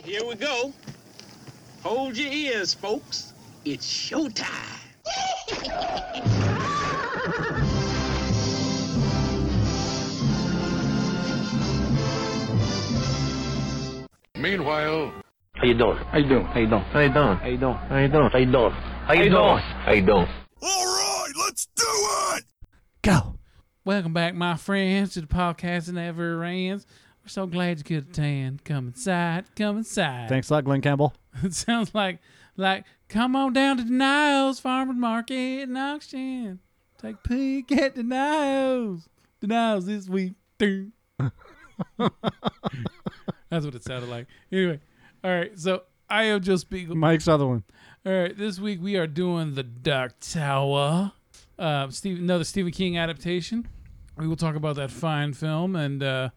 right, here we go. Hold your ears, folks. It's showtime. Meanwhile, How you doing? How you doing? How you doing? How you doing? How you doing? How you doing? How you doing? How you you doing? doing? How you doing? All right, let's do it. Go. Welcome back, my friends, to the podcast that never ends. We're so glad you could attend. Come inside, come inside. Thanks a lot, Glenn Campbell. It sounds like like come on down to Denial's Niles Farmers Market and auction. Take a peek at Denial's. Denial's this week. That's what it sounded like. Anyway, all right. So I am Joe Spiegel. Mike Sutherland. All right, this week we are doing the Dark Tower, uh, Steve, another Stephen King adaptation. We will talk about that fine film and uh,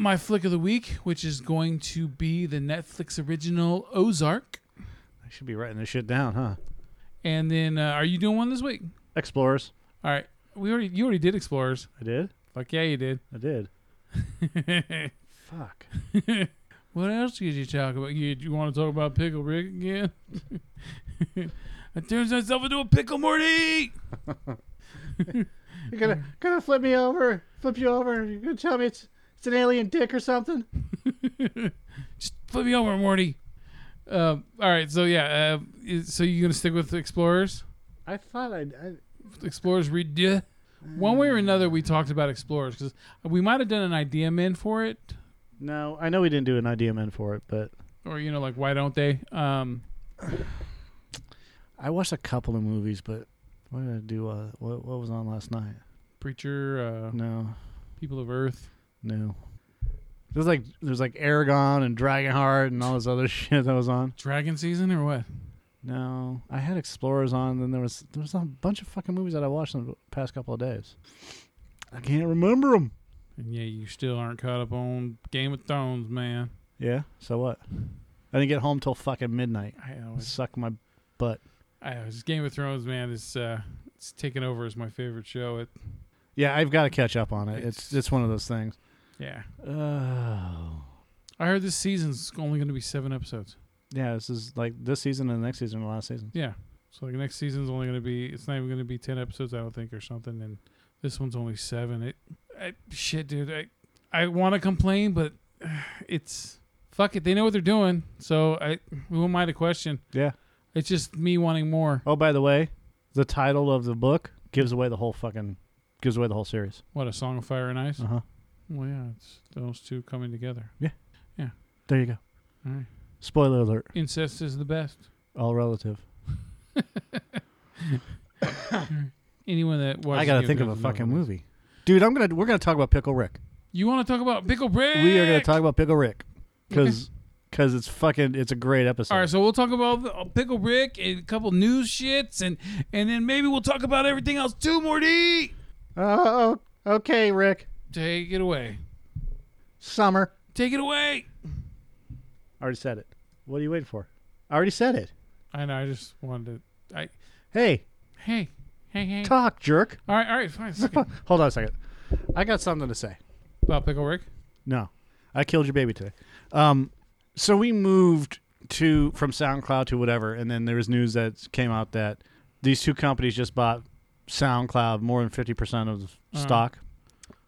my flick of the week, which is going to be the Netflix original Ozark. I should be writing this shit down, huh? And then, uh, are you doing one this week? Explorers. All right, we already you already did Explorers. I did. Fuck yeah, you did. I did. Fuck. what else did you talk about? You, you want to talk about Pickle Rick again? I turns myself into a pickle, Morty. You're gonna gonna flip me over, flip you over. You're gonna tell me it's it's an alien dick or something. Just flip me over, Morty. Um, all right, so yeah, uh, is, so you gonna stick with Explorers? I thought I, I Explorers read yeah. One way or another, we talked about Explorers because we might have done an idea man for it, no. I know we didn't do an IDMN for it, but or you know, like why don't they? Um, I watched a couple of movies. But what did I do? Uh, what what was on last night? Preacher, uh, No, People of Earth. No. There's like there's like Eragon and Dragonheart and all this other shit that was on. Dragon season or what? No, I had Explorers on. Then there was there was a bunch of fucking movies that I watched in the past couple of days. I can't remember them. And yeah, you still aren't caught up on Game of Thrones, man. Yeah. So what? I didn't get home till fucking midnight. I always, Suck my butt. I always Game of Thrones, man, is uh, it's taken over as my favorite show. It, Yeah, I've got to catch up on it. It's it's one of those things. Yeah. Oh. I heard this season's only going to be seven episodes. Yeah, this is like this season and the next season and the last season. Yeah. So like next season's only going to be it's not even going to be 10 episodes I don't think or something and this one's only 7. It I, shit dude. I I want to complain but it's fuck it. They know what they're doing. So I who am I to question? Yeah. It's just me wanting more. Oh, by the way, the title of the book gives away the whole fucking gives away the whole series. What a song of fire and ice. Uh huh. Well yeah, it's those two coming together. Yeah. Yeah. There you go. All right. Spoiler alert. Incest is the best. All relative. Anyone that watches I gotta think of a fucking what it is. movie, dude. I'm gonna we're gonna talk about Pickle Rick. You want to talk about Pickle Rick? We are gonna talk about Pickle Rick because because it's fucking it's a great episode. All right, so we'll talk about uh, Pickle Rick and a couple news shits, and and then maybe we'll talk about everything else too, Morty. Oh, okay, Rick. Take it away. Summer. Take it away. I already said it. What are you waiting for? I already said it. I know. I just wanted to. I Hey, hey hey hey. talk, jerk. All right, all right, fine. It. Hold on a second. I got something to say. about Pickle Rick. No, I killed your baby today. Um, so we moved to from SoundCloud to whatever, and then there was news that came out that these two companies just bought SoundCloud more than fifty percent of the Uh-huh. stock.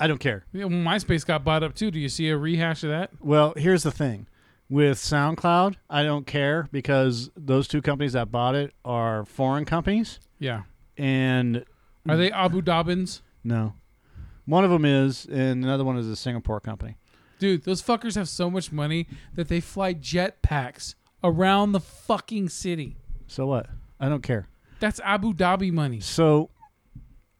I don't care. Yeah, well, MySpace got bought up too. Do you see a rehash of that? Well, here's the thing. With SoundCloud, I don't care because those two companies that bought it are foreign companies, Yeah. and Are they Abu Dhabins? no, one of them is, and another one is a Singapore company. Dude, those fuckers have so much money that they fly jetpacks around the fucking city. So what? I don't care. That's Abu Dhabi money. So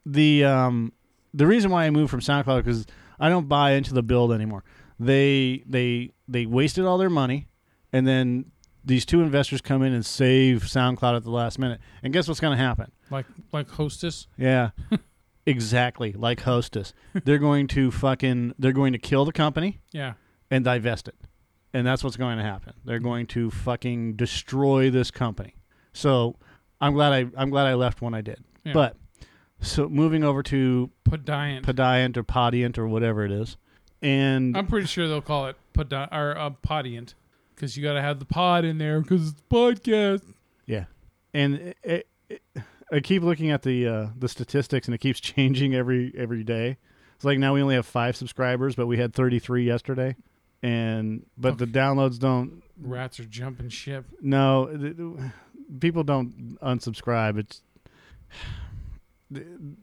the um the reason why I moved from SoundCloud because I don't buy into the build anymore. They they they wasted all their money, and then these two investors come in and save SoundCloud at the last minute. And guess what's going to happen? Like like Hostess. Yeah, exactly like Hostess. they're going to fucking they're going to kill the company Yeah. and divest it. And that's what's going to happen. They're going to fucking destroy this company. So I'm glad I I'm glad I left when I did. Yeah. But so moving over to Podiant. Podiant or Podiant or whatever it is, and I'm pretty sure they'll call it Podi- or uh, Podiant because you got to have the pod in there because it's a podcast. Yeah, and it, it, it- I keep looking at the uh, the statistics, and it keeps changing every every day. It's like now we only have five subscribers, but we had 33 yesterday, and but the downloads don't. Rats are jumping ship. No, people don't unsubscribe. It's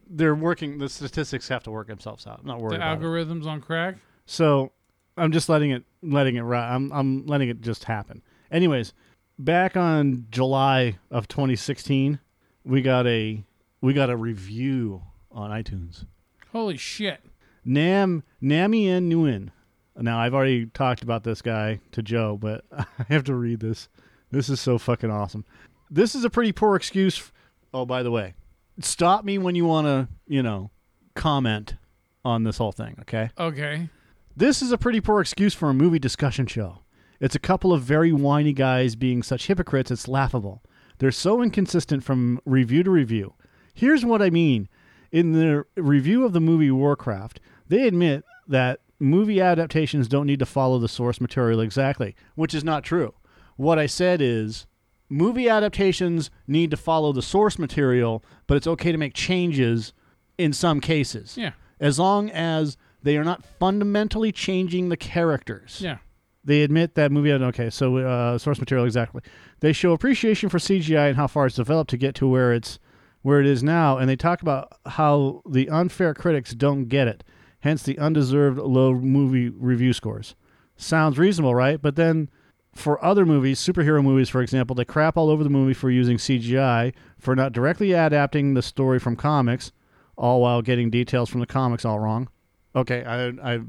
they're working. The statistics have to work themselves out. I'm not The worried about it. algorithms on crack. So I'm just letting it letting it ri I'm I'm letting it just happen. Anyways, back on July of 2016, we got a we got a review on iTunes. Holy shit! Nam Namien Nguyen. Now I've already talked about this guy to Joe, but I have to read this. This is so fucking awesome. This is a pretty poor excuse. f- oh, by the way, stop me when you want to, you know, comment on this whole thing. Okay. Okay. This is a pretty poor excuse for a movie discussion show. It's a couple of very whiny guys being such hypocrites, it's laughable. They're so inconsistent from review to review. Here's what I mean. In the review of the movie Warcraft, they admit that movie adaptations don't need to follow the source material exactly, which is not true. What I said is movie adaptations need to follow the source material, but it's okay to make changes in some cases Yeah. as long as they are not fundamentally changing the characters. Yeah. They admit that movie. Okay, so uh, source material exactly. They show appreciation for CGI and how far it's developed to get to where it's where it is now, and they talk about how the unfair critics don't get it, hence the undeserved low movie review scores. Sounds reasonable, right? But then for other movies, superhero movies, for example, they crap all over the movie for using CGI, for not directly adapting the story from comics, all while getting details from the comics all wrong. Okay, I, I,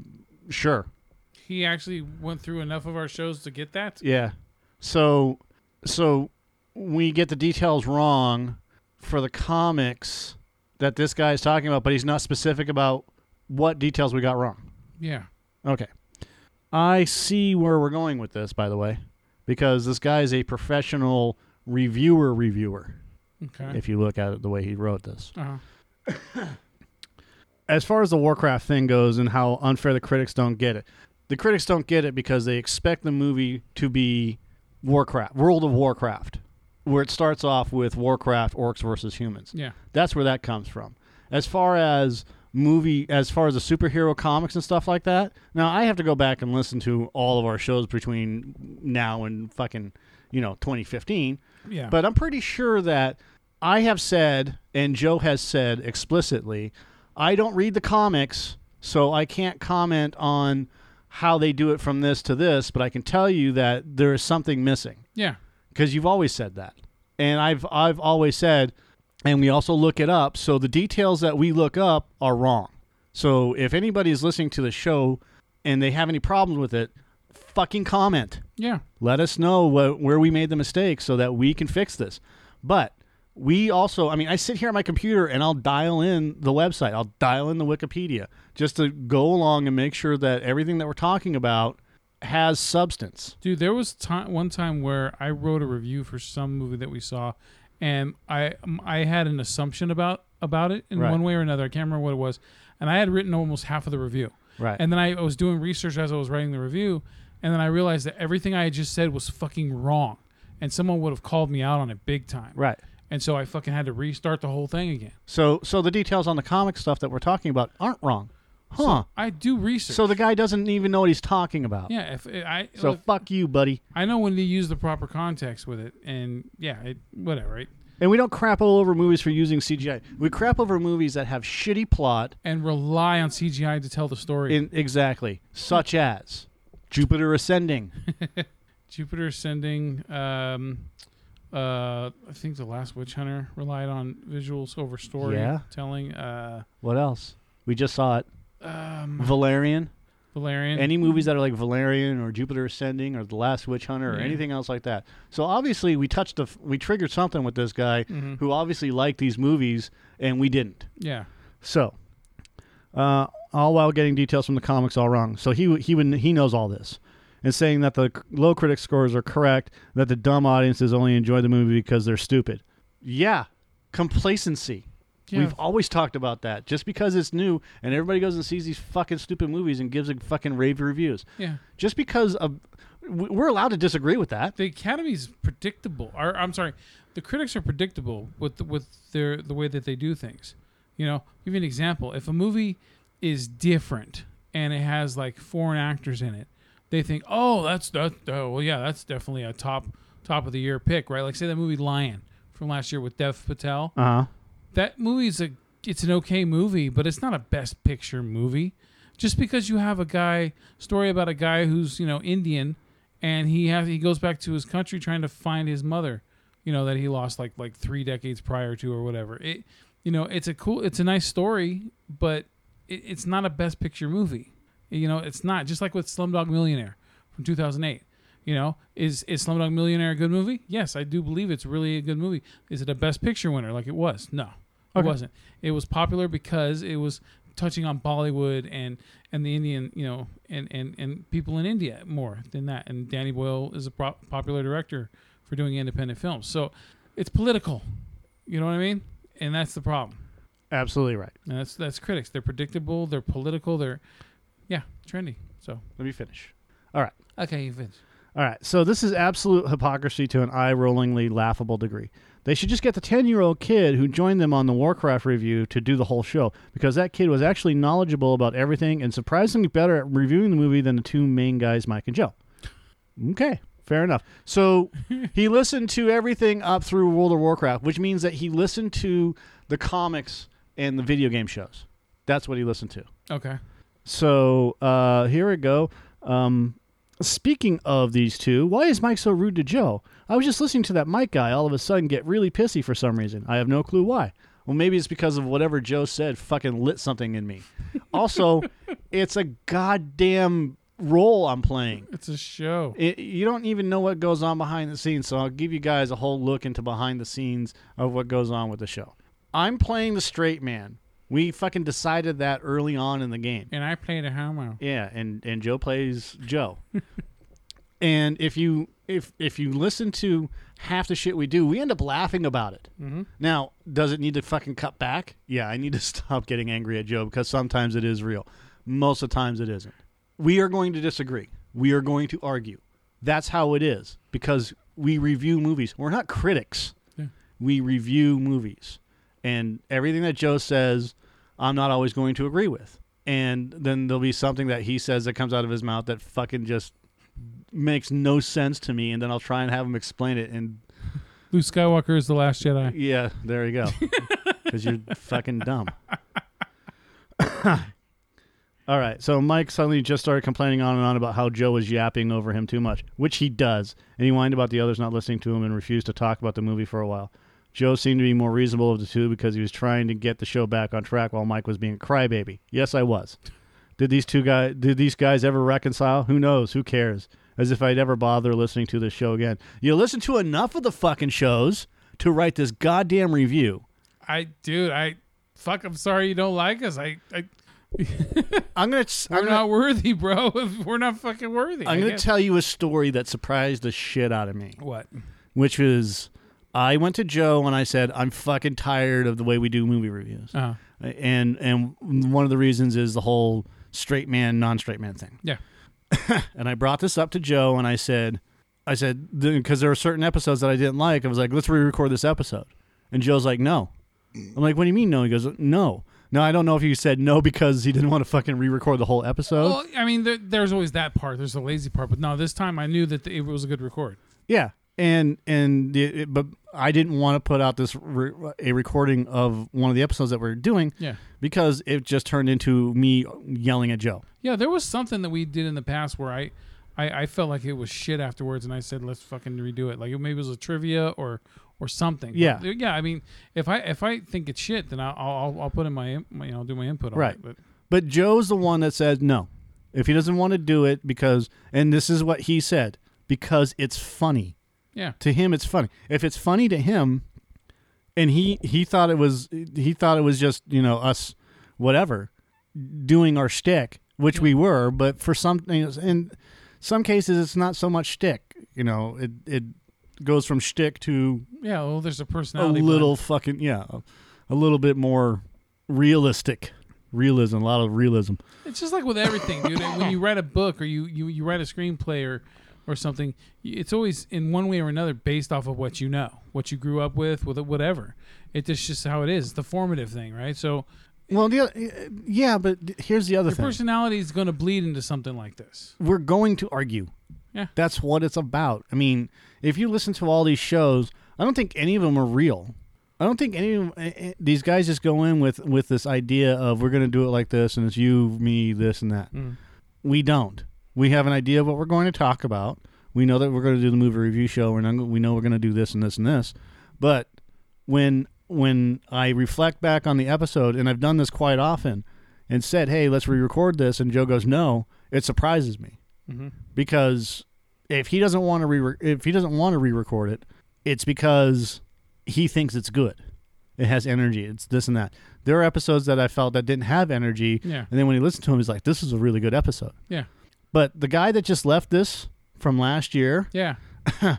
sure, He actually went through enough of our shows to get that. yeah. So, so we get the details wrong for the comics that this guy is talking about, but he's not specific about what details we got wrong. Yeah. Okay. I see where we're going with this, by the way, because this guy is a professional reviewer reviewer. Okay. If you look at it the way he wrote this. uh-huh. as far as the Warcraft thing goes and how unfair the critics don't get it, the critics don't get it because they expect the movie to be Warcraft, World of Warcraft, where it starts off with Warcraft, orcs versus humans. Yeah. That's where that comes from. As far as movie, as far as the superhero comics and stuff like that, now I have to go back and listen to all of our shows between now and fucking, you know, 2015. Yeah. But I'm pretty sure that I have said, and Joe has said explicitly, I don't read the comics, so I can't comment on how they do it from this to this, but I can tell you that there is something missing yeah. because you've always said that. And I've I've always said and we also look it up, so the details that we look up are wrong. So if anybody is listening to the show and they have any problems with it, fucking comment Yeah. let us know wh- where we made the mistake so that we can fix this. But we also, I mean, I sit here on my computer and I'll dial in the website, I'll dial in the Wikipedia just to go along and make sure that everything that we're talking about has substance. Dude, there was time one time where I wrote a review for some movie that we saw, and I um, I had an assumption about about it in Right. one way or another. I can't remember what it was, and I had written almost half of the review. Right. And then I was doing research as I was writing the review, and then I realized that everything I had just said was fucking wrong, and someone would have called me out on it big time. right. And so I fucking had to restart the whole thing again. So, so the details on the comic stuff that we're talking about aren't wrong, huh? I do research. So the guy doesn't even know what he's talking about. yeah, if I So look, fuck you, buddy. I know when to use the proper context with it, and yeah, it, whatever, right? And we don't crap all over movies for using CGI. We crap over movies that have shitty plot And rely on CGI to tell the story. In exactly, such as Jupiter Ascending. Jupiter Ascending. Um, uh, I think the Last Witch Hunter relied on visuals over story Yeah. telling. Uh, What else? We just saw it. Um, Valerian. Valerian. Any movies that are like Valerian or Jupiter Ascending or The Last Witch Hunter or Yeah. anything else like that. So obviously we touched a, f- we triggered something with this guy Mhm. who obviously liked these movies and we didn't. yeah. So, uh, all while getting details from the comics all wrong. So he he would he knows all this, and saying that the low critic scores are correct, that the dumb audiences only enjoy the movie because they're stupid. Yeah, complacency. Yeah. We've always talked about that. Just because it's new and everybody goes and sees these fucking stupid movies and gives a fucking rave reviews. Yeah. Just because of we're allowed to disagree with that. the Academy's predictable. Or, I'm sorry, the critics are predictable with the, with their the way that they do things. You know, give you an example. If a movie is different and it has like foreign actors in it, they think, oh, that's that. Oh, well, yeah, that's definitely a top top of the year pick, right? Like say that movie Lion from last year with Dev Patel. Uh huh. That movie's a it's an okay movie, but it's not a best picture movie. Just because you have a guy story about a guy who's you know Indian and he has he goes back to his country trying to find his mother, you know that he lost like like three decades prior to or whatever. It you know it's a cool it's a nice story, but it, it's not a best picture movie. You know it's not just like with Slumdog Millionaire from 2008. You know, is is Slumdog Millionaire a good movie? Yes, I do believe it's really a good movie. Is it a Best Picture winner like it was? No, it wasn't. It was popular because it was touching on Bollywood and and the Indian, you know, and and and people in India more than that. And Danny Boyle is a pro- popular director for doing independent films, so it's political. You know what I mean? And that's the problem. Absolutely right. And that's that's critics. They're predictable. They're political. They're yeah, trendy. So Let me finish. All right. Okay, you finish. All right. So this is absolute hypocrisy to an eye-rollingly laughable degree. They should just get the 10-year-old kid who joined them on the Warcraft review to do the whole show because that kid was actually knowledgeable about everything and surprisingly better at reviewing the movie than the two main guys, Mike and Joe. Okay. Fair enough. So he listened to everything up through World of Warcraft, which means that he listened to the comics and the video game shows. That's what he listened to. Okay. So uh, here we go. Um, speaking of these two, why is Mike so rude to Joe? I was just listening to that Mike guy all of a sudden get really pissy for some reason. I have no clue why. Well, maybe it's because of whatever Joe said fucking lit something in me. Also, it's a goddamn role I'm playing. It's a show. It, you don't even know what goes on behind the scenes, so I'll give you guys a whole look into behind the scenes of what goes on with the show. I'm playing the straight man. We fucking decided that early on in the game. And I played a homo. Yeah, and and Joe plays Joe. and if you if if you listen to half the shit we do, we end up laughing about it. Mm-hmm. Now, does it need to fucking cut back? Yeah, I need to stop getting angry at Joe because sometimes it is real. Most of the times it isn't. We are going to disagree. We are going to argue. That's how it is because we review movies. We're not critics. Yeah. We review movies. And everything that Joe says, I'm not always going to agree with. And then there'll be something that he says that comes out of his mouth that fucking just makes no sense to me. And then I'll try and have him explain it. And Luke Skywalker is the Last Jedi. yeah, there you go. Because you're fucking dumb. All right, so Mike suddenly just started complaining on and on about how Joe was yapping over him too much, which he does, and he whined about the others not listening to him and refused to talk about the movie for a while. Joe seemed to be more reasonable of the two because he was trying to get the show back on track while Mike was being a crybaby. Yes, I was. Did these two guys did these guys ever reconcile? Who knows? Who cares? As if I'd ever bother listening to this show again. You listen to enough of the fucking shows to write this goddamn review. I, dude, I, fuck. I'm sorry you don't like us. I, I I'm gonna we're I'm gonna, not worthy, bro. we're not fucking worthy. I'm gonna tell you a story that surprised the shit out of me. what? Which was I went to Joe and I said, I'm fucking tired of the way we do movie reviews. Uh, And and one of the reasons is the whole straight man, non straight man thing. yeah. And I brought this up to Joe and I said I said because there were certain episodes that I didn't like. I was like, let's re-record this episode. And Joe's like, no. I'm like, what do you mean no? He goes, no. Now I don't know if he said no because he didn't want to fucking re-record the whole episode. Well, I mean, there, there's always that part. There's the lazy part, but no, this time I knew that it was a good record. Yeah, and and the, it, but I didn't want to put out this re- a recording of one of the episodes that we're doing Yeah. because it just turned into me yelling at Joe. Yeah, there was something that we did in the past where I, I, I felt like it was shit afterwards, and I said, "Let's fucking redo it." Like maybe it was a trivia or or something. But, Yeah. yeah. I mean, if I if I think it's shit, then I'll I'll, I'll put in my, my you know do my input on Right. it. But But Joe's the one that says no. If he doesn't want to do it because and this is what he said because it's funny. Yeah, To him it's funny. If it's funny to him and he he thought it was he thought it was just, you know, us whatever doing our shtick, which we were, but for some in some cases it's not so much shtick. You know, it it goes from shtick to yeah. Well, there's a personality. a little fucking yeah, a, a little bit more realistic. Realism, a lot of realism. It's just like with everything, dude. when you write a book or you, you, you write a screenplay or or something, it's always in one way or another based off of what you know, what you grew up with, with whatever. It's just, just how it is. It's the formative thing, right? So Well, the, oth- yeah, but here's the other your thing. personality is going to bleed into something like this. we're going to argue. Yeah. That's what it's about. I mean, if you listen to all these shows, I don't think any of them are real. I don't think any of eh, eh, these guys just go in with with this idea of we're going to do it like this and it's you, me, this and that. Mm. We don't. We have an idea of what we're going to talk about. We know that we're going to do the movie review show and we know we're going to do this and this and this. But when when I reflect back on the episode and I've done this quite often and said, "Hey, let's re-record this," and Joe goes, "No," it surprises me mm-hmm. because if he doesn't want to re if he doesn't want to re-record it, it's because he thinks it's good. It has energy. It's this and that. There are episodes that I felt that didn't have energy, Yeah. and then when he listened to him, he's like, "This is a really good episode." Yeah. But the guy that just left this from last year Yeah.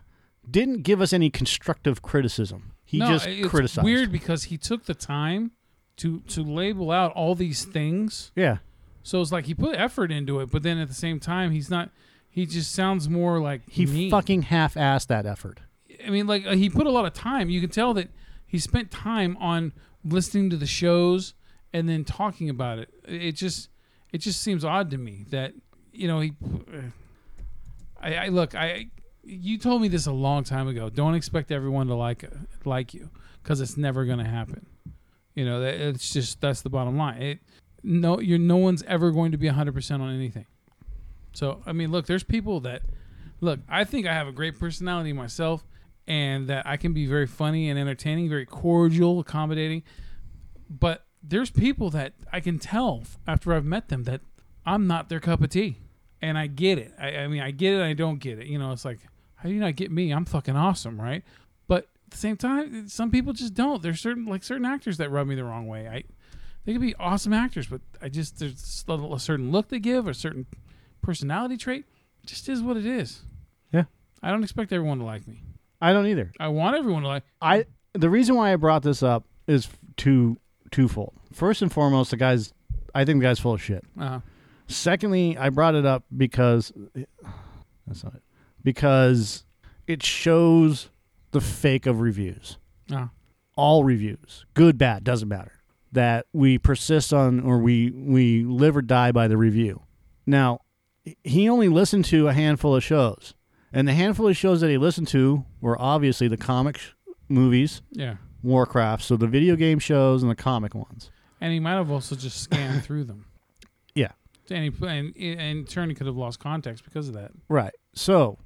didn't give us any constructive criticism. He just criticized. no, just it's criticized. weird because he took the time to to label out all these things. Yeah. So it's like he put effort into it, but then at the same time, he's not. He just sounds more like He mean. fucking half-assed that effort. I mean, like uh, he put a lot of time. You can tell that he spent time on listening to the shows and then talking about it. It just, it just seems odd to me that you know he. I, I look, I. You told me this a long time ago. Don't expect everyone to like like you because it's never going to happen. You know, it's just that's the bottom line. It no, you're no one's ever going to be 100% on anything. So, I mean, look, there's people that look, I think I have a great personality myself and that I can be very funny and entertaining, very cordial, accommodating. But there's people that I can tell after I've met them that I'm not their cup of tea. And I get it. I, I mean, I get it. I don't get it. You know, it's like, how do you not get me? I'm fucking awesome, right? But at the same time, some people just don't. There's certain, like certain actors that rub me the wrong way. I, they could be awesome actors, but I just, there's a certain look they give, a certain personality trait. It just is what it is. Yeah. I don't expect everyone to like me. I don't either. I want everyone to like. I the reason why I brought this up is two twofold. First and foremost, the guy's I think the guy's full of shit. Uh, Secondly, I brought it up because that's not it. Because it shows the fake of reviews. uh, All reviews, good, bad, doesn't matter. That we persist on or we we live or die by the review. Now, he only listened to a handful of shows. And the handful of shows that he listened to were obviously the comic sh- movies, yeah. Warcraft, so the video game shows and the comic ones. And he might have also just scanned through them. And, he, and, and in turn, he could have lost context because of that. Right. So,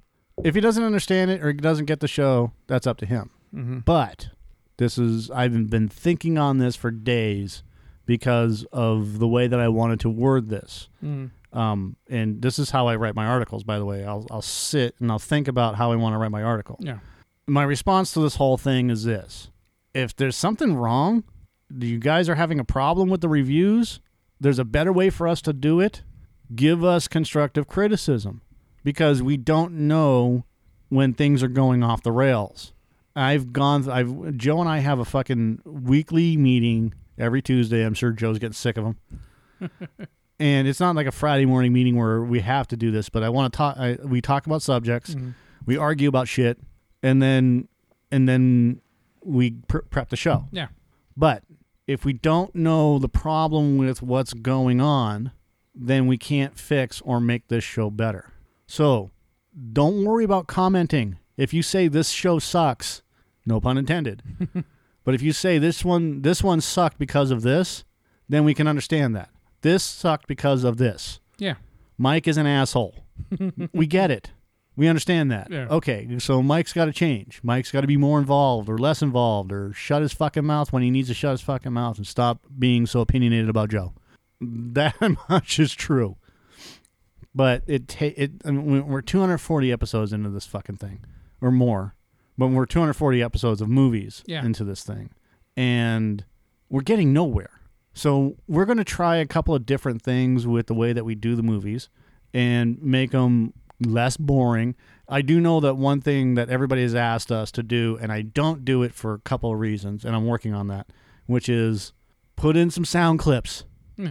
if he doesn't understand it or he doesn't get the show, that's up to him. Mm-hmm. But this is I've been thinking on this for days because of the way that I wanted to word this. Mm. Um, and this is how I write my articles. By the way, I'll I'll sit and I'll think about how I want to write my article. Yeah. My response to this whole thing is this: If there's something wrong, you guys are having a problem with the reviews. There's a better way for us to do it. Give us constructive criticism because we don't know when things are going off the rails. I've gone. I've Joe and I have a fucking weekly meeting every Tuesday. I'm sure Joe's getting sick of them. and it's not like a Friday morning meeting where we have to do this, but I want to talk. I, we talk about subjects, Mhm. we argue about shit, and then and then we pr- prep the show. Yeah. But if we don't know the problem with what's going on, then we can't fix or make this show better. So don't worry about commenting. If you say this show sucks, no pun intended. but if you say this one this one sucked because of this, then we can understand that. This sucked because of this. Yeah. Mike is an asshole. we get it. We understand that. Yeah. Okay, so Mike's got to change. Mike's got to be more involved or less involved or shut his fucking mouth when he needs to shut his fucking mouth and stop being so opinionated about Joe. That much is true. But it ta- it I mean, we're 240 episodes into this fucking thing or more. But we're 240 episodes of movies Yeah. into this thing. And we're getting nowhere. So we're going to try a couple of different things with the way that we do the movies and make them less boring. I do know that one thing that everybody has asked us to do, and I don't do it for a couple of reasons, and I'm working on that, which is put in some sound clips.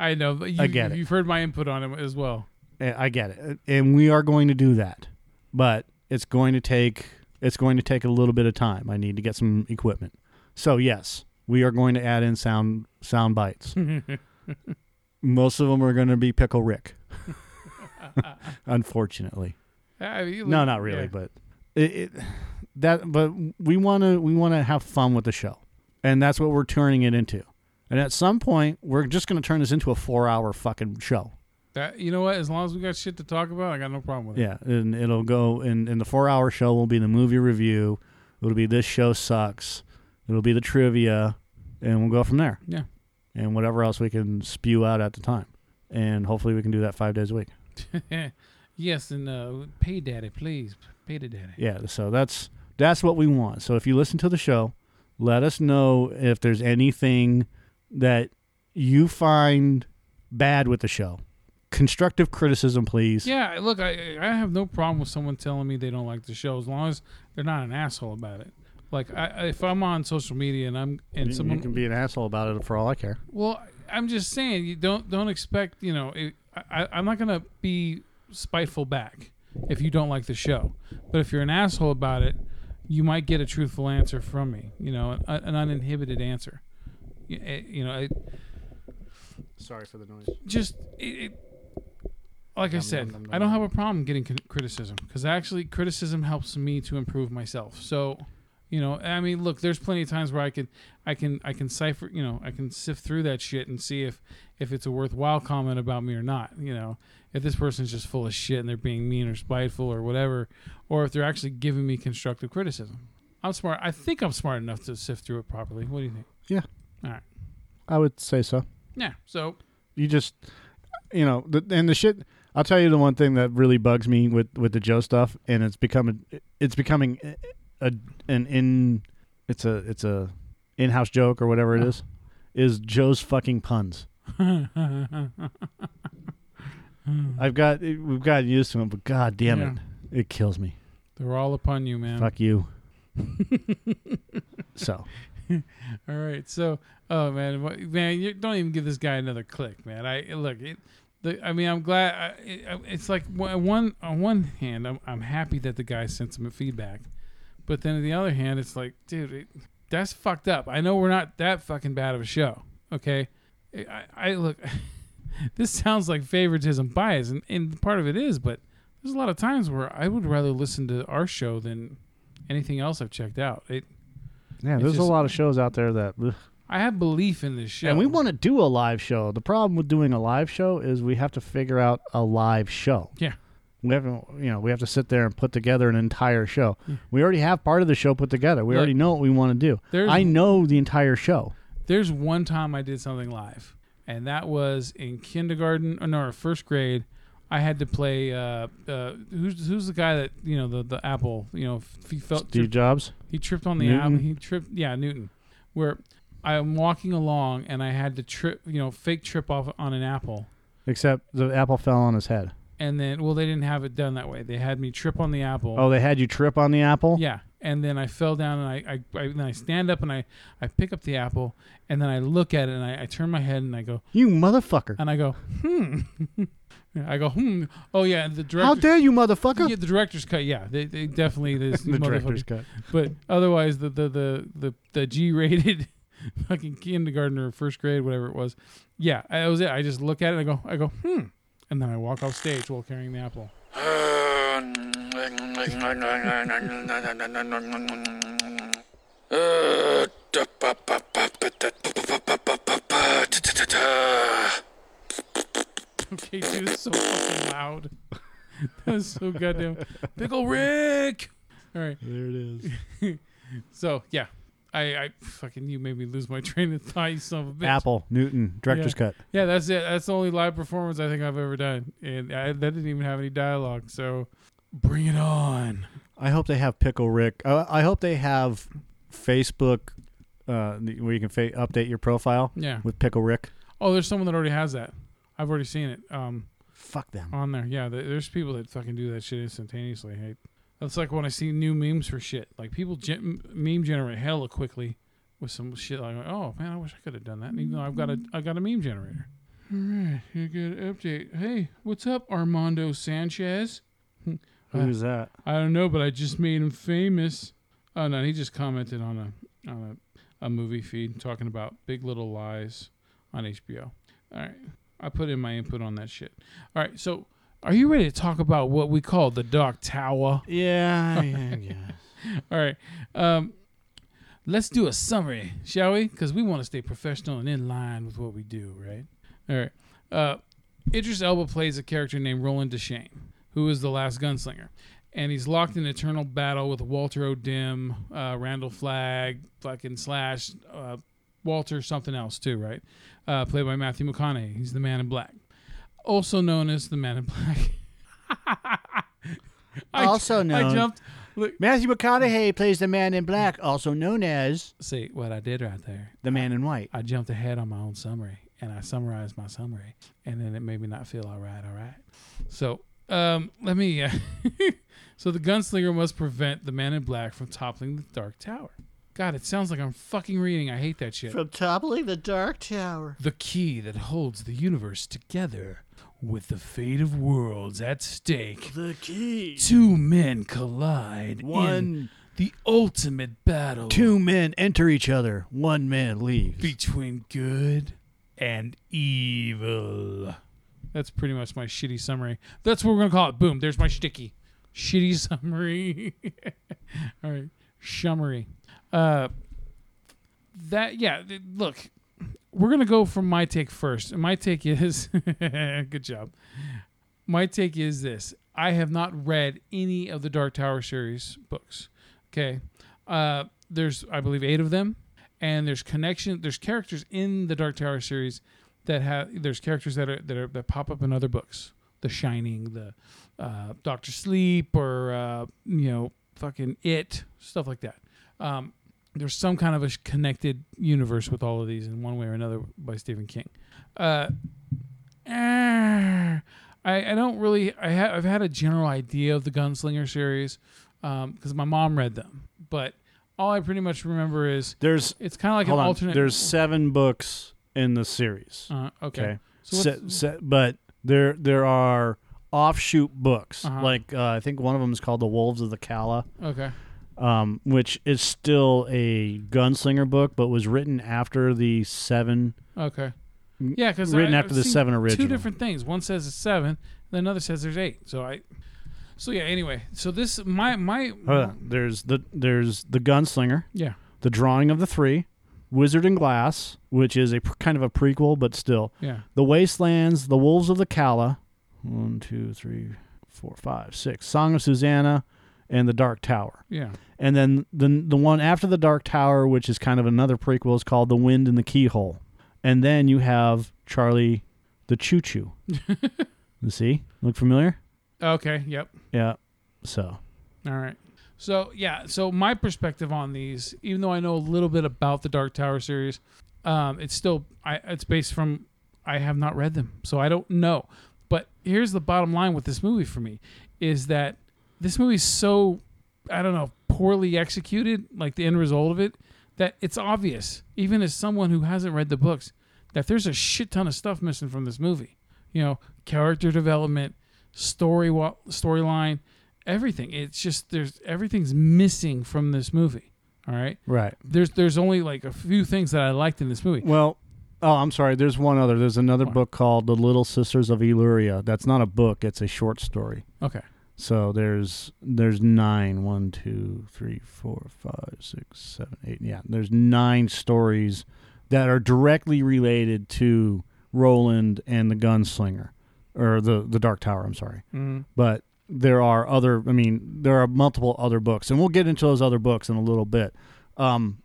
I know. But you, I get it. You've heard my input on it as well. Eh, I get it, and we are going to do that, but it's going to take it's going to take a little bit of time. I need to get some equipment. So yes, we are going to add in sound sound bites. Most of them are going to be Pickle Rick. Unfortunately, I mean, no, not really, yeah. but it, it that but we want to we want to have fun with the show, and that's what we're turning it into. And at some point, we're just going to turn this into a four-hour fucking show. That you know what? As long as we got shit to talk about, I got no problem with it. Yeah, and it'll go in in the four hour show will be the movie review. It'll be this show sucks. It'll be the trivia, and we'll go from there. Yeah. And whatever else we can spew out at the time, and hopefully we can do that five days a week. yes, and uh, pay daddy, please. Pay the daddy. Yeah. So that's that's what we want. So if you listen to the show, let us know if there's anything that you find bad with the show. Constructive criticism, please. Yeah, look, I I have no problem with someone telling me they don't like the show as long as they're not an asshole about it. Like, I, I- if I'm on social media and I'm and You- someone you can be an asshole about it for all I care. Well, I'm just saying you don't don't expect you know it, I, I'm not gonna be spiteful back if you don't like the show, but if you're an asshole about it, you might get a truthful answer from me. You know, an, an uninhibited answer. You, eh, you know, it Sorry for the noise. just it, it like I said, I don't have a problem getting criticism because actually criticism helps me to improve myself. So, you know, I mean, look, there's plenty of times where I can, I can, I can cipher, you know, I can sift through that shit and see if, if it's a worthwhile comment about me or not. You know, if this person's just full of shit and they're being mean or spiteful or whatever, or if they're actually giving me constructive criticism. I'm smart. I think I'm smart enough to sift through it properly. What do you think? Yeah. All right. I would say so. Yeah. So you just you know the, and the shit i'll tell you the one thing that really bugs me with with the joe stuff and it's becoming it's becoming a an in it's a it's a in-house joke or whatever it oh. is is joe's fucking puns i've got we've gotten used to them but god damn it it kills me they're all upon you, man. fuck you so All right, so oh man, what- man, you don't even give this guy another click, man. I look, it, the, I mean, I'm glad. I, it, it's like on one on one hand, I'm I'm happy that the guy sent some feedback, but then on the other hand, it's like, dude, it, that's fucked up. I know we're not that fucking bad of a show, okay? I, I look, this sounds like favoritism bias, and, and part of it is, but there's a lot of times where I would rather listen to our show than anything else I've checked out. It, yeah there's just- a lot of shows out there that ugh. I have belief in this show, And we want to do a live show. The problem with doing a live show is we have to figure out a live show. Yeah. We have to, you know, we have to sit there and put together an entire show. We already have part of the show put together. We Look, already know what we want to do. I know the entire show. There's one time I did something live, and that was in kindergarten, or no, first grade. I had to play. Uh, uh, who's who's the guy that you know the the apple? You know, he felt Steve Jobs. he tripped on the Newton? apple. He tripped. Yeah, Newton. Where I'm walking along and I had to trip. You know, fake trip off on an apple. Except the apple fell on his head. And then, well, they didn't have it done that way. They had me trip on the apple. Oh, they had you trip on the apple? Yeah, and then I fell down and I, I, I then I stand up and I, I pick up the apple and then I look at it and I, I turn my head and I go You motherfucker. and I go hmm. I go hmm. Oh yeah, and the director. How dare you, motherfucker? Yeah, the director's cut. Yeah, they, they definitely this the director's cut. But otherwise, the the the the, the G-rated fucking kindergarten or first grade, whatever it was. Yeah, that was it. I just look at it. and I go I go hmm, and then I walk off stage while carrying the apple. Okay, dude, it's so fucking loud. that was so goddamn. Pickle Rick. All right. There it is. So yeah, I, I fucking you made me lose my train of thought. You son of a bitch. Apple, Newton, director's cut. Yeah, that's it. That's the only live performance I think I've ever done, and I, that didn't even have any dialogue. So bring it on. I hope they have Pickle Rick. Uh, I hope they have Facebook uh, where you can fa- update your profile Yeah. with Pickle Rick. Oh, there's someone that already has that. I've already seen it. Um, Fuck them. on there. Yeah, there's people that fucking do that shit instantaneously. Hey, that's like when I see new memes for shit. Like people gen- meme generate hella quickly with some shit. Like, oh man, I wish I could have done that. And even though I've got a I got a meme generator. All right, you get an update. Hey, what's up, Armando Sanchez? Who's uh, that? I don't know, but I just made him famous. Oh no, he just commented on a on a, a movie feed talking about Big Little Lies on HBO. All right, I put in my input on that shit. All right, so are you ready to talk about what we call the Dark Tower? Yeah, yeah, yeah. All right, um, let's do a summary, shall we? Because we want to stay professional and in line with what we do, right? All right. Uh, Idris Elba plays a character named Roland Deschain, who is the last gunslinger. And he's locked in eternal battle with Walter O'Dim, uh, Randall Flagg, fucking Slash, uh, Walter something else too, right? Uh, played by Matthew McConaughey. He's the Man in Black, also known as the Man in Black. I, Also I known- jumped. Look, Matthew McConaughey plays the Man in Black, also known as see what I did right there. the Man in White. I jumped ahead on my own summary and I summarized my summary, and then it made me not feel all right. All right. So um, let me. Uh, so the gunslinger must prevent the man in black from toppling the dark tower. God, it sounds like I'm fucking reading. I hate that shit. From toppling the Dark Tower. the key that holds the universe together, with the fate of worlds at stake. The key. Two men collide in One, the ultimate battle. two men enter each other. One man leaves. between good and evil. That's pretty much my shitty summary. That's what we're gonna call it. Boom. There's my sticky, shitty summary. All right, summary. Uh, that yeah. Look, we're gonna go from my take first. And my take is good job. My take is this: I have not read any of the Dark Tower series books. Okay, uh, there's I believe eight of them and there's connection there's characters in the dark tower series that have there's characters that are that are that pop up in other books the shining the uh, doctor sleep or uh, you know fucking it stuff like that um, there's some kind of a connected universe with all of these in one way or another by stephen king uh, eh, I, I don't really I ha- I've had a general idea of the gunslinger series because my mom read them but all I pretty much remember is There's it's kind of like an on. alternate. There's seven books in the series. uh, okay. Okay. So Se- se- but there there are offshoot books. Uh-huh. Like uh, I think one of them is called The Wolves of the Calla, Okay. Um, which is still a gunslinger book, but was written after the seven. Okay. Yeah, because written after the seven original. Two different things. One says it's seven, then another says there's eight. So I. So yeah. Anyway, so this my my. On. There's the there's the gunslinger, Yeah. the drawing of the three, Wizard and Glass, which is a pr- kind of a prequel, but still Yeah. the Wastelands, the Wolves of the Calla, one, two, three, four, five, six, Song of Susanna, and the Dark Tower. Yeah. And then the the one after the Dark Tower, which is kind of another prequel, is called The Wind in the Keyhole. And then you have Charlie the Choo Choo. you see? Look familiar? Okay. Yep. Yeah. So All right. So yeah, so my perspective on these, even though I know a little bit about the Dark Tower series, um, it's still I it's based from I have not read them, so I don't know. But here's the bottom line with this movie for me is that this movie's so I don't know poorly executed, like the end result of it, that it's obvious, even as someone who hasn't read the books, that there's a shit ton of stuff missing from this movie. You know, character development, story storyline, everything. It's just there's everything's missing from this movie. All right. right. There's there's only like a few things that I liked in this movie. Well, oh, I'm sorry. There's one other. There's another book called The Little Sisters of Eluria. That's not a book. It's a short story. Okay. So there's there's nine. One, two, three, four, five, six, seven, eight. Yeah, there's nine stories that are directly related to Roland and the Gunslinger, or the the Dark Tower. I'm sorry, Mm-hmm. but there are other. I mean, there are multiple other books, and we'll get into those other books in a little bit. Um,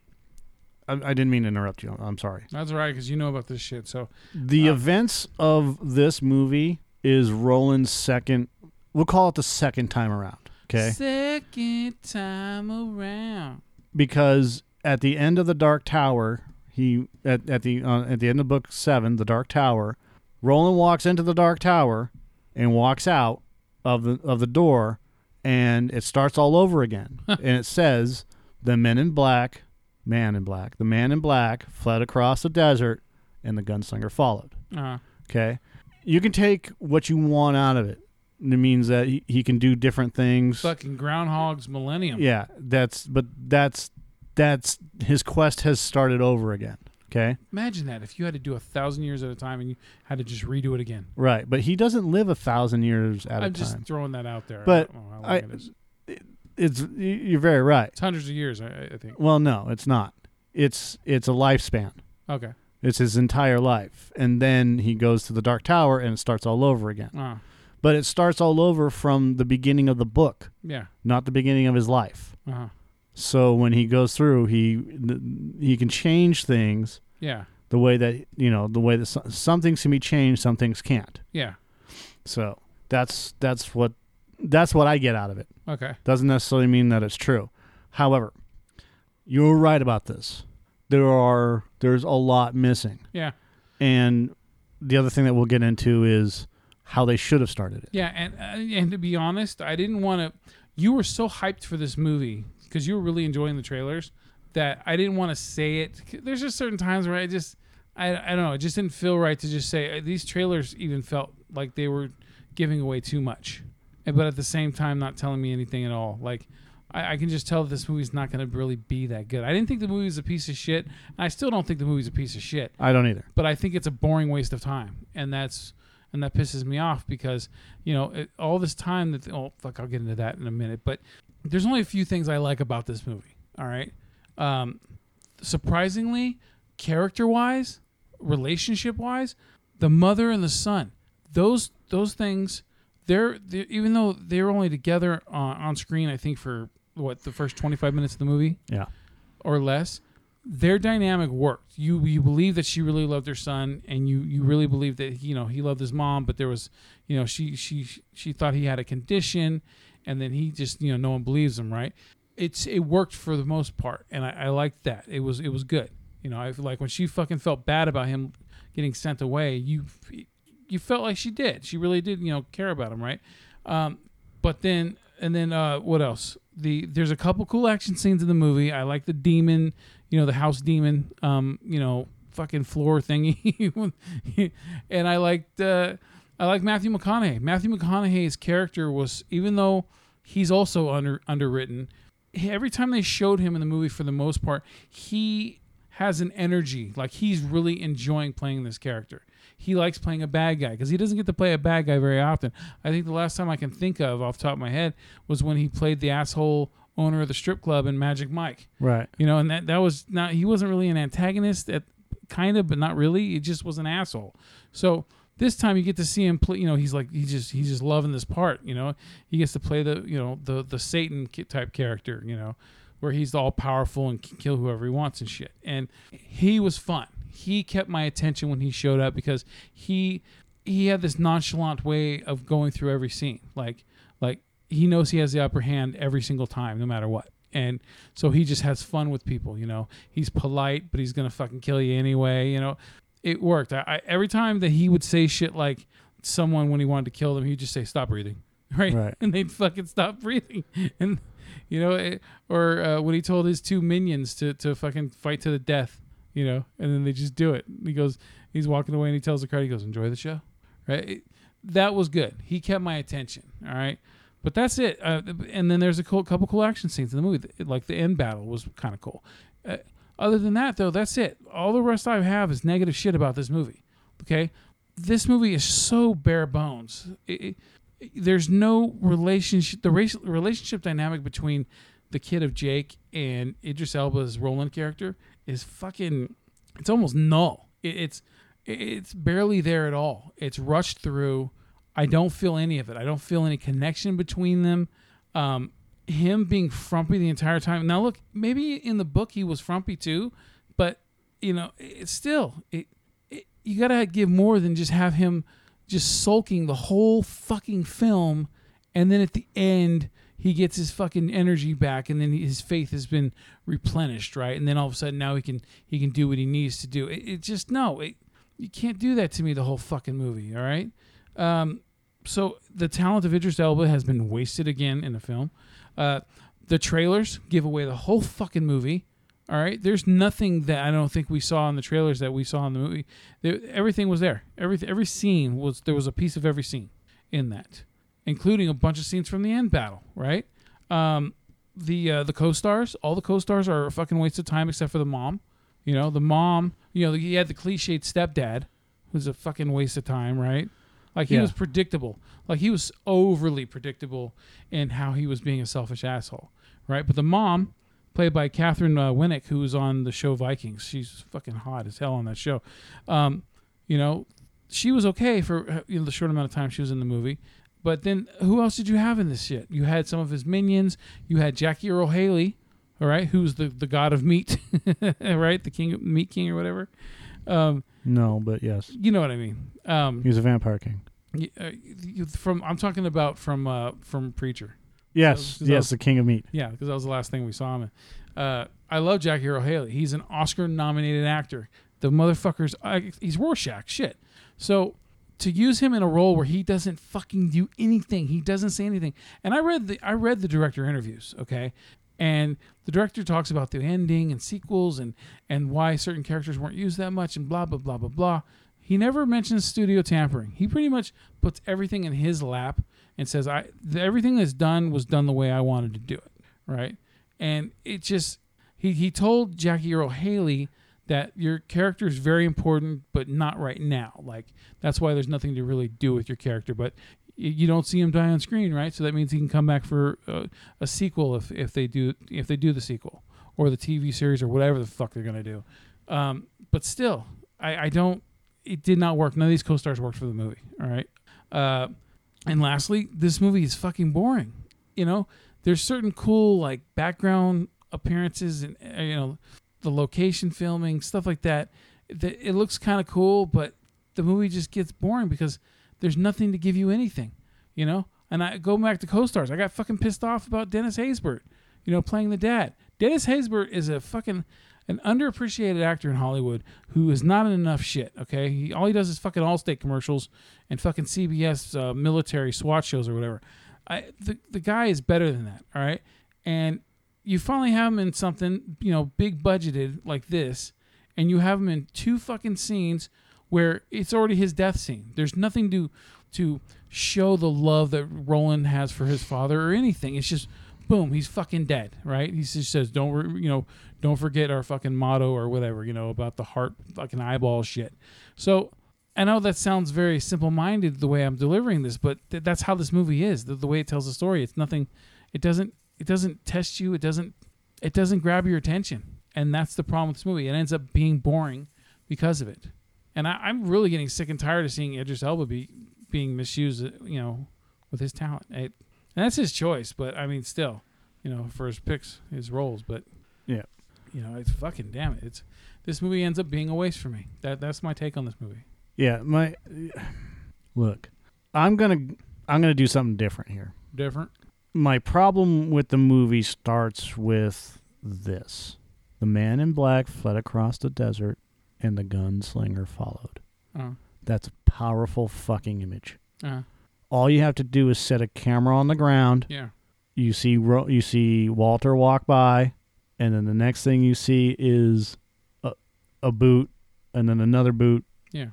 I, I didn't mean to interrupt you. I'm sorry. That's all right because you know about this shit. So The Uh, events of this movie is Roland's second. We'll call it the second time around. Okay. second time around. because at the end of the Dark Tower, he at, at the uh, at the end of book seven, the Dark Tower, Roland walks into the Dark Tower and walks out of the of the door, and it starts all over again, and it says the Men in Black, Man in Black, the Man in Black fled across the desert, and the gunslinger followed. Uh, Okay, you can take what you want out of it. It means that he, he can do different things. Fucking Groundhog's Millennium. Yeah, that's but that's that's his quest has started over again. Okay, Imagine that if you had to do a thousand years at a time and you had to just redo it again. right, but he doesn't live a thousand years at a I'm just time. throwing that out there. But I don't know how long I- it is. It's you're very right. It's hundreds of years, I, I think. Well, no, it's not. It's it's a lifespan. Okay. It's his entire life, and then he goes to the Dark Tower, and it starts all over again. Uh, But it starts all over from the beginning of the book, yeah. not the beginning of his life. Uh-huh. So when he goes through, he he can change things Yeah. the way that you know the way that some, some things can be changed, some things can't. Yeah. So that's that's what that's what I get out of it. Okay. Doesn't necessarily mean that it's true. However, you're right about this. There are there's a lot missing, Yeah. and the other thing that we'll get into is how they should have started it. Yeah, and uh, and to be honest, I didn't want to. You were so hyped for this movie because you were really enjoying the trailers that I didn't want to say it. There's just certain times where I just, I, I don't know, it just didn't feel right to just say uh, these trailers. Even felt like they were giving away too much, but at the same time, not telling me anything at all. Like. I, I can just tell that this movie's not going to really be that good. I didn't think the movie was a piece of shit. And I still don't think the movie's a piece of shit I don't either. but I think it's a boring waste of time, and that's and that pisses me off because you know it, all this time that oh fuck I'll get into that in a minute, but there's only a few things I like about this movie. All right, um, surprisingly, character wise, relationship wise, the mother and the son, those those things, they're, they're even though they're only together on, on screen, I think for what the first 25 minutes of the movie Yeah. or less, their dynamic worked. You you believe that she really loved her son, and you you really believe that you know he loved his mom, but there was you know she she she thought he had a condition, and then he just you know no one believes him, right? It's it worked for the most part, and I, I liked that. It was it was good. You know, I like when she fucking felt bad about him getting sent away, you you felt like she did. She really did, you know, care about him, right? Um, but then and then uh, what else? The there's a couple cool action scenes in the movie. I like the demon, you know, the house demon, um, you know, fucking floor thingy, and I liked uh, I like Matthew McConaughey. Matthew McConaughey's character was even though he's also under underwritten. Every time they showed him in the movie, for the most part, he has an energy like he's really enjoying playing this character. He likes playing a bad guy because he doesn't get to play a bad guy very often. I think the last time I can think of off the top of my head was when he played the asshole owner of the strip club in Magic Mike. Right. You know, and that that was not he wasn't really an antagonist at kind of, but not really. He just was an asshole. So this time you get to see him play. You know, he's like he's just he's just loving this part. You know, he gets to play the you know the the Satan type character. You know, where he's all powerful and can kill whoever he wants and shit. And he was fun. He kept my attention when he showed up because he he had this nonchalant way of going through every scene. Like like he knows he has the upper hand every single time, no matter what. And so he just has fun with people, you know. He's polite, but he's gonna fucking kill you anyway, you know. It worked. I, I every time that he would say shit like someone when he wanted to kill them, he'd just say stop breathing, right? Right. And they'd fucking stop breathing, and you know, it, or uh, when he told his two minions to to fucking fight to the death, you know, and then they just do it. He goes, he's walking away and he tells the crowd, he goes, enjoy the show, right? It- that was good. He kept my attention. All right. But that's it. Uh, and then there's a cool, couple cool action scenes in the movie. Like the end battle was kind of cool. Uh, other than that, though, that's it. All the rest I have is negative shit about this movie. Okay, this movie is so bare bones. It, it- there's no relationship. The race, relationship dynamic between the kid of Jake and Idris Elba's Roland character is fucking. It's almost null. It, it's it's barely there at all. It's rushed through. I don't feel any of it. I don't feel any connection between them. Um, him being frumpy the entire time. Now, look, maybe in the book he was frumpy too, but you know, it's still it, it, you gotta give more than just have him just sulking the whole fucking film, and then at the end he gets his fucking energy back, and then his faith has been replenished, right? And then all of a sudden now he can he can do what he needs to do. It, it just no, it, you can't do that to me the whole fucking movie. All right. Um, so the talent of Idris Elba has been wasted again in the film. Uh, the trailers give away the whole fucking movie. All right, there's nothing that I don't think we saw in the trailers that we saw in the movie. There, everything was there. Every every scene was there was a piece of every scene in that, including a bunch of scenes from the end battle. Right. Um, the uh, the co-stars, all the co-stars are a fucking waste of time except for the mom. You know, the mom. You know, he had the cliched stepdad, who's a fucking waste of time. Right. Like he Yeah. was predictable. Like he was overly predictable in how he was being a selfish asshole. Right. But the mom played by Katheryn uh, Winnick, who was on the show Vikings. She's fucking hot as hell on that show. Um, you know, she was okay for uh, you know the short amount of time she was in the movie. But then, who else did you have in this shit? You had some of his minions. You had Jackie Earle Haley, all right, who's the the god of meat, right, the king, of, meat king, or whatever. Um, No, but yes, you know what I mean. Um, he was a vampire king. y- uh, from I'm talking about from uh, from Preacher. Yes, yes, the king of meat. Yeah, because that was the last thing we saw him in. Uh, I love Jackie Earle Haley. He's an Oscar-nominated actor. The motherfucker's I, he's Rorschach. Shit. So to use him in a role where he doesn't fucking do anything, he doesn't say anything. And I read the I read the director interviews. Okay, and the director talks about the ending and sequels and and why certain characters weren't used that much and blah blah blah blah blah. He never mentions studio tampering. He pretty much puts everything in his lap and says, "I th- everything that's done was done the way I wanted to do it." Right? And it just he he told Jackie Earle Haley that your character is very important, but not right now. Like that's why there's nothing to really do with your character. But you don't see him die on screen, right? So that means he can come back for uh, a sequel if if they do if they do the sequel or the TV series or whatever the fuck they're gonna do. Um, but still, I, I don't. It did not work. None of these co-stars worked for the movie. All right. Uh, and lastly, this movie is fucking boring. You know, there's certain cool like background appearances and uh, you know the location filming stuff like that. It looks kind of cool, but the movie just gets boring because there's nothing to give you anything. You know. And I go back to co-stars. I got fucking pissed off about Dennis Haysbert. You know, playing the dad. Dennis Haysbert is a fucking an underappreciated actor in Hollywood who is not in enough shit. Okay, he, all he does is fucking Allstate commercials and fucking CBS uh, military SWAT shows or whatever. I the the guy is better than that. All right, and you finally have him in something you know big budgeted like this, and you have him in two fucking scenes where it's already his death scene. There's nothing to to show the love that Roland has for his father or anything. It's just boom, he's fucking dead, right? He just says, "Don't you know, don't forget our fucking motto or whatever, you know, about the heart fucking eyeball shit." So I know that sounds very simple-minded the way I'm delivering this, but th- that's how this movie is. The, the way it tells the story, it's nothing. It doesn't. It doesn't test you. It doesn't. It doesn't grab your attention, and that's the problem with this movie. It ends up being boring because of it. And I, I'm really getting sick and tired of seeing Idris Elba be being misused, uh, you know, with his talent. It, and that's his choice, but I mean, still, you know, for his picks, his roles. But Yeah. you know, it's fucking damn it. It's this movie ends up being a waste for me. That that's my take on this movie. Yeah, my look, I'm gonna I'm gonna do something different here. Different. My problem with the movie starts with this: the man in black fled across the desert, and the gunslinger followed. Uh, That's a powerful fucking image. uh, All you have to do is set a camera on the ground. yeah. You see you see Walter walk by, and then the next thing you see is a, a boot, and then another boot. Yeah.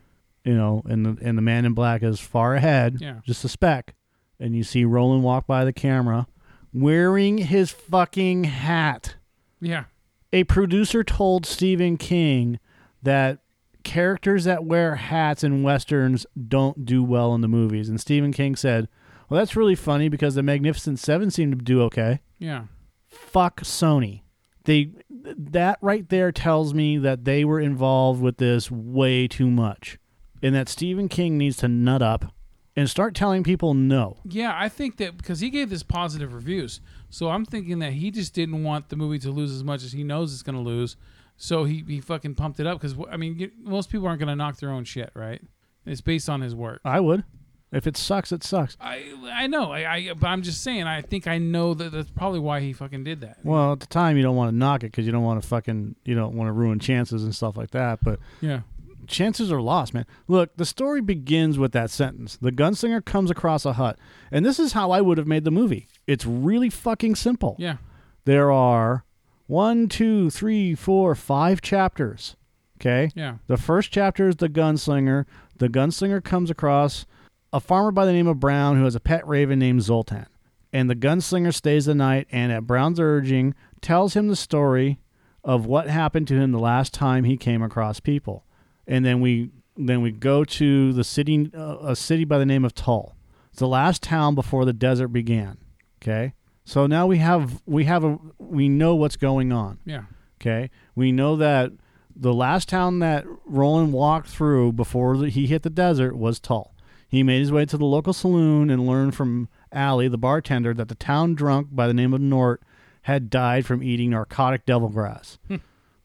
You know, and the and the man in black is far ahead, Yeah. just a speck, and you see Roland walk by the camera, wearing his fucking hat. Yeah. A producer told Stephen King that characters that wear hats in westerns don't do well in the movies, and Stephen King said, "Well, that's really funny because the Magnificent Seven seemed to do okay." Yeah. fuck Sony. They that right there tells me that they were involved with this way too much. And that Stephen King needs to nut up and start telling people no. Yeah, I think that because he gave this positive reviews, so I'm thinking that he just didn't want the movie to lose as much as he knows it's going to lose, so he, he fucking pumped it up. Because I mean, most people aren't going to knock their own shit, right? It's based on his work. I would. If it sucks, it sucks. I I know, I, I but I'm just saying. I think I know that that's probably why he fucking did that. Well, at the time you don't want to knock it because you don't want to fucking you don't want to ruin chances and stuff like that. But Yeah, chances are lost, man. Look, the story begins with that sentence. The gunslinger comes across a hut. And this is how I would have made the movie. It's really fucking simple. yeah, There are one, two, three, four, five chapters. Okay. Yeah. The first chapter is the gunslinger. The gunslinger comes across a farmer by the name of Brown who has a pet raven named Zoltan. And the gunslinger stays the night and, at Brown's urging, tells him the story of what happened to him the last time he came across people. And then we then we go to the city, uh, a city by the name of Tull. It's the last town before the desert began. Okay, so now we have we have a we know what's going on. Yeah. Okay, we know that the last town that Roland walked through before the, he hit the desert was Tull. He made his way to the local saloon and learned from Allie, the bartender, that the town drunk by the name of Nort had died from eating narcotic devil grass.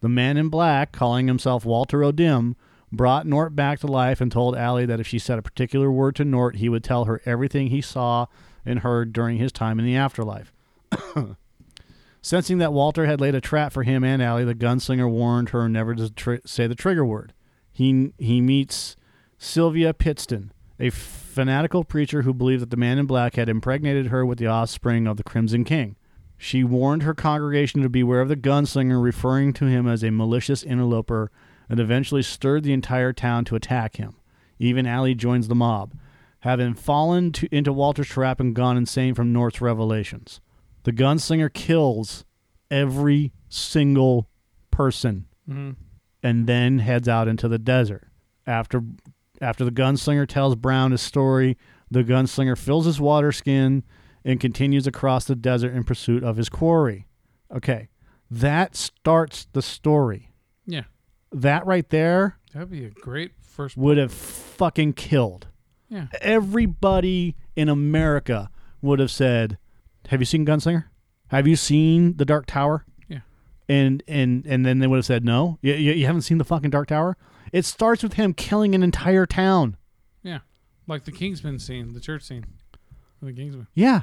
the man in black, calling himself Walter O'Dim, brought Nort back to life and told Allie that if she said a particular word to Nort, he would tell her everything he saw and heard during his time in the afterlife. Sensing that Walter had laid a trap for him and Allie, the gunslinger warned her never to tr- say the trigger word. He he meets Sylvia Pittston, a fanatical preacher who believed that the man in black had impregnated her with the offspring of the Crimson King. She warned her congregation to beware of the gunslinger, referring to him as a malicious interloper, and eventually stirred the entire town to attack him. Even Allie joins the mob, having fallen to, into Walter's trap and gone insane from Nort's revelations. The gunslinger kills every single person mm-hmm. and then heads out into the desert. After after the gunslinger tells Brown his story, the gunslinger fills his water skin and continues across the desert in pursuit of his quarry. Okay. That starts the story. That right there That'd be a great first. would have fucking killed. Yeah. Everybody in America would have said, "Have you seen Gunslinger? Have you seen The Dark Tower?" Yeah. And and and then they would have said, "No, you, you, you haven't seen the fucking Dark Tower." It starts with him killing an entire town. Yeah. Like the Kingsman scene, the church scene. The Kingsman. Yeah.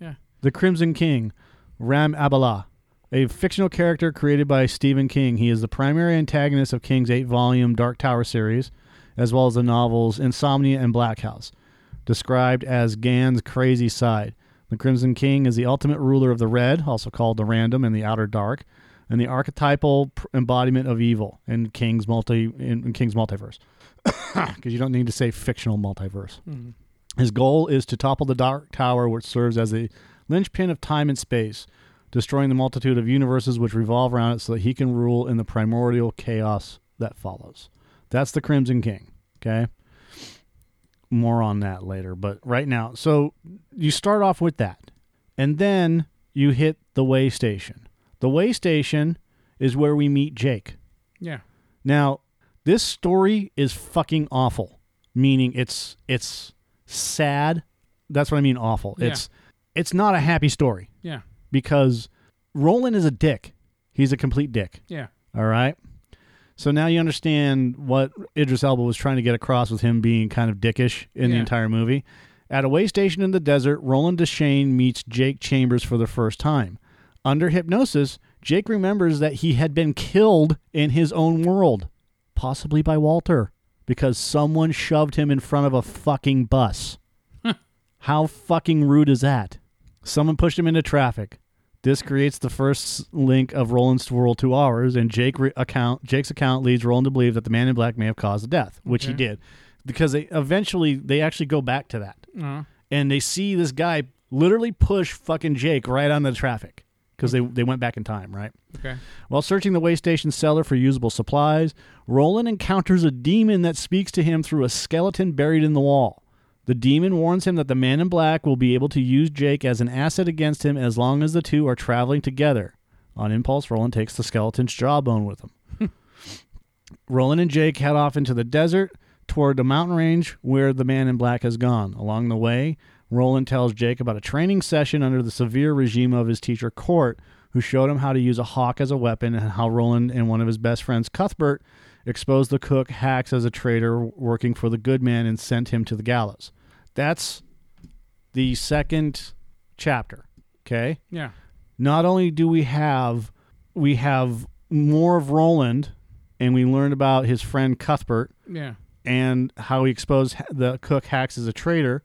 Yeah. The Crimson King, Ram Abbalah, a fictional character created by Stephen King. He is the primary antagonist of King's eight-volume Dark Tower series, as well as the novels Insomnia and Black House, described as Gan's crazy side. The Crimson King is the ultimate ruler of the Red, also called the Random and the Outer Dark, and the archetypal embodiment of evil in King's multi in, in King's multiverse. Because you don't need to say fictional multiverse. Hmm. His goal is to topple the Dark Tower, which serves as a linchpin of time and space, destroying the multitude of universes which revolve around it so that he can rule in the primordial chaos that follows. That's the Crimson King. Okay. More on that later, but right now, so you start off with that, and then you hit the way station. The way station is where we meet Jake. Yeah. Now, this story is fucking awful. Meaning it's it's sad. That's what I mean awful. Yeah. It's it's not a happy story. Because Roland is a dick. He's a complete dick. Yeah. All right. So now you understand what Idris Elba was trying to get across with him being kind of dickish in the entire movie. At a way station in the desert, Roland Deschain meets Jake Chambers for the first time. Under hypnosis, Jake remembers that he had been killed in his own world, possibly by Walter, because someone shoved him in front of a fucking bus. How fucking rude is that? Someone pushed him into traffic. This creates the first link of Roland's world to ours, and Jake re- account Jake's account leads Roland to believe that the Man in Black may have caused the death, which he did, because they eventually they actually go back to that, Uh-huh. and they see this guy literally push fucking Jake right onto the traffic because they they went back in time, right? Okay. While searching the way station cellar for usable supplies, Roland encounters a demon that speaks to him through a skeleton buried in the wall. The demon warns him that the man in black will be able to use Jake as an asset against him as long as the two are traveling together. On impulse, Roland takes the skeleton's jawbone with him. Roland and Jake head off into the desert toward the mountain range where the man in black has gone. Along the way, Roland tells Jake about a training session under the severe regime of his teacher Court, who showed him how to use a hawk as a weapon and how Roland and one of his best friends, Cuthbert, exposed the cook Hax as a traitor working for the good man and sent him to the gallows. That's the second chapter. Okay? Yeah. not only do we have we have more of Roland and we learned about his friend Cuthbert Yeah. and how he exposed the cook Hax as a traitor.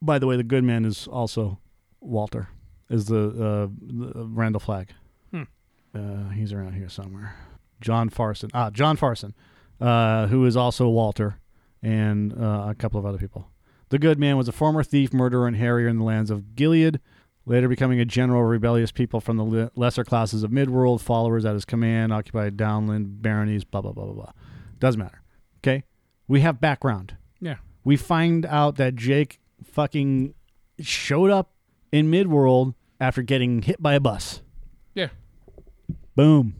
By the way, the good man is also Walter, is the, uh, the Randall Flagg. Hmm. uh, he's around here somewhere. John Farson. Ah, John Farson, uh, who is also Walter, and uh, a couple of other people. The good man was a former thief, murderer, and harrier in the lands of Gilead, later becoming a general of rebellious people from the le- lesser classes of Midworld, followers at his command, occupied downland baronies, blah, blah, blah, blah, blah. Doesn't matter. Okay? We have background. Yeah. We find out that Jake fucking showed up in Midworld after getting hit by a bus. Yeah. Boom.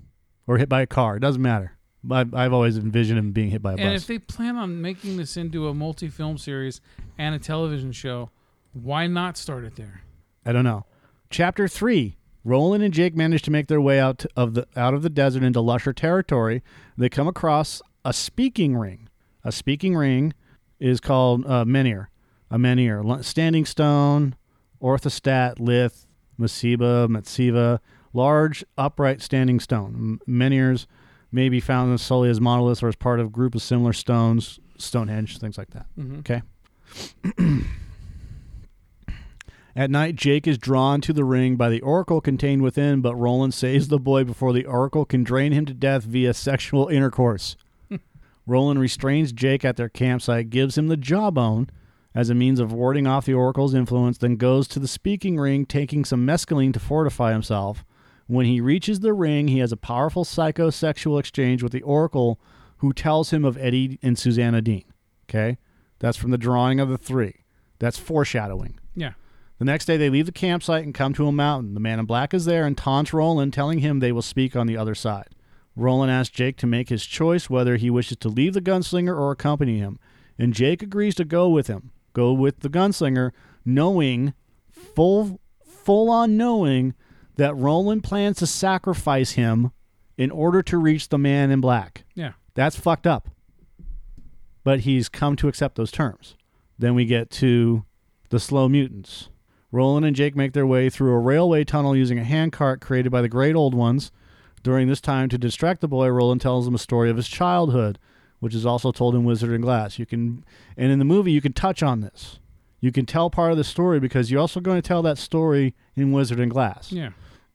Or hit by a car. It doesn't matter. I've, I've always envisioned him being hit by a And bus. if they plan on making this into a multi-film series and a television show, why not start it there? I don't know. Chapter three. Roland and Jake manage to make their way out of the out of the desert into lusher territory. They come across a speaking ring. A speaking ring is called uh, menhir. A menhir, L- standing stone, orthostat, lith, masiba, matsiva, large upright standing stone. M- menhirs may be found solely as monoliths or as part of a group of similar stones, Stonehenge, things like that. Mhm. Okay. At night, Jake is drawn to the ring by the oracle contained within, but Roland saves the boy before the oracle can drain him to death via sexual intercourse. Roland restrains Jake at their campsite, gives him the jawbone as a means of warding off the oracle's influence, then goes to the speaking ring, taking some mescaline to fortify himself. When he reaches the ring, he has a powerful psychosexual exchange with the oracle, who tells him of Eddie and Susanna Dean. Okay? That's from the drawing of the three. That's foreshadowing. Yeah. The next day, they leave the campsite and come to a mountain. The man in black is there and taunts Roland, telling him they will speak on the other side. Roland asks Jake to make his choice whether he wishes to leave the gunslinger or accompany him, and Jake agrees to go with him. Go with the gunslinger, knowing, full, full on knowing, that Roland plans to sacrifice him in order to reach the man in black. Yeah. That's fucked up. But he's come to accept those terms. Then we get to the slow mutants. Roland and Jake make their way through a railway tunnel using a handcart created by the Great Old Ones. During this time, to distract the boy, Roland tells him a story of his childhood, which is also told in Wizard and Glass. You can, and in the movie, you can touch on this. You can tell part of the story because you're also going to tell that story in Wizard and Glass Yeah.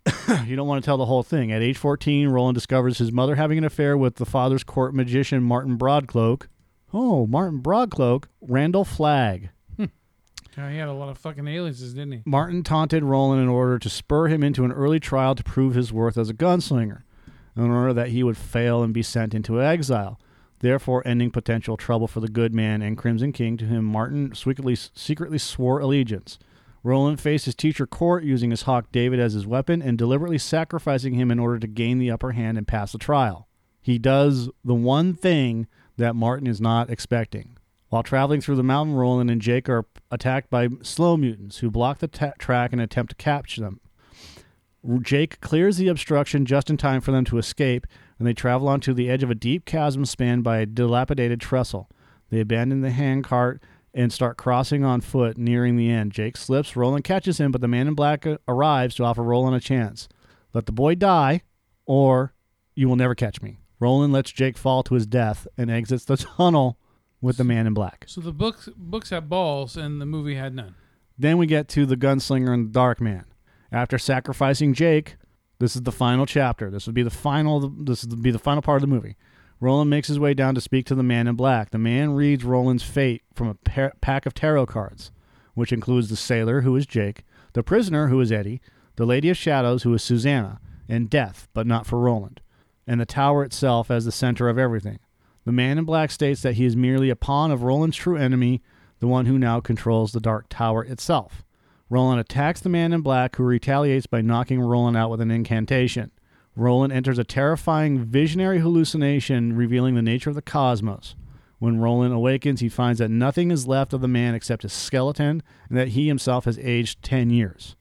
you don't want to tell the whole thing. At age 14, Roland discovers his mother having an affair with the father's court magician, Martin Broadcloak. Oh, Martin Broadcloak, Randall Flagg. Hmm. Yeah, he had a lot of fucking aliases, didn't he? Martin taunted Roland in order to spur him into an early trial to prove his worth as a gunslinger, in order that he would fail and be sent into exile, therefore ending potential trouble for the good man and Crimson King. To him, Martin secretly, secretly swore allegiance. Roland faced his teacher Court using his hawk David as his weapon and deliberately sacrificing him in order to gain the upper hand and pass the trial. He does the one thing that Martin is not expecting. While traveling through the mountain, Roland and Jake are attacked by slow mutants who block the track and attempt to capture them. Jake clears the obstruction just in time for them to escape, and they travel onto the edge of a deep chasm spanned by a dilapidated trestle. They abandon the handcart and start crossing on foot, nearing the end. Jake slips, Roland catches him, but the man in black uh, arrives to offer Roland a chance. Let the boy die, or you will never catch me. Roland lets Jake fall to his death and exits the tunnel with the man in black. So the books books had balls and the movie had none. Then we get to the gunslinger and the dark man. After sacrificing Jake, this is the final chapter. This would be the final. This would be the final part of the movie. Roland makes his way down to speak to the man in black. The man reads Roland's fate from a pa- pack of tarot cards, which includes the sailor, who is Jake, the prisoner, who is Eddie, the lady of shadows, who is Susanna, and death, but not for Roland, and the tower itself as the center of everything. The man in black states that he is merely a pawn of Roland's true enemy, the one who now controls the Dark Tower itself. Roland attacks the man in black, who retaliates by knocking Roland out with an incantation. Roland enters a terrifying visionary hallucination revealing the nature of the cosmos. When Roland awakens, he finds that nothing is left of the man except his skeleton and that he himself has aged 10 years.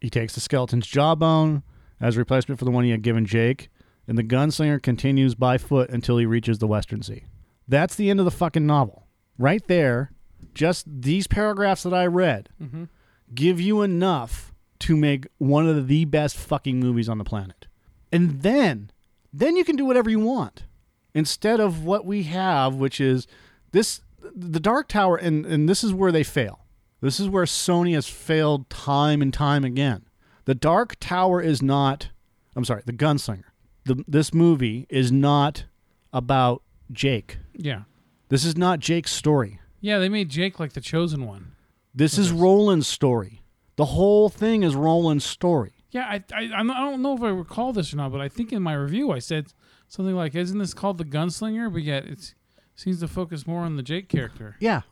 He takes the skeleton's jawbone as replacement for the one he had given Jake, and the gunslinger continues by foot until he reaches the Western Sea. That's the end of the fucking novel. Right there, just these paragraphs that I read mm-hmm. give you enough to make one of the best fucking movies on the planet. And then, then you can do whatever you want. Instead of what we have, which is this the Dark Tower, and, and this is where they fail. This is where Sony has failed time and time again. The Dark Tower is not I'm sorry, the gunslinger. The, this movie is not about Jake. Yeah. This is not Jake's story. Yeah, they made Jake like the chosen one. This is. Roland's story. The whole thing is Roland's story. Yeah, I, I I'm- I don't know if I recall this or not, but I think in my review I said something like, "Isn't this called the Gunslinger?" But yet it seems to focus more on the Jake character. Yeah,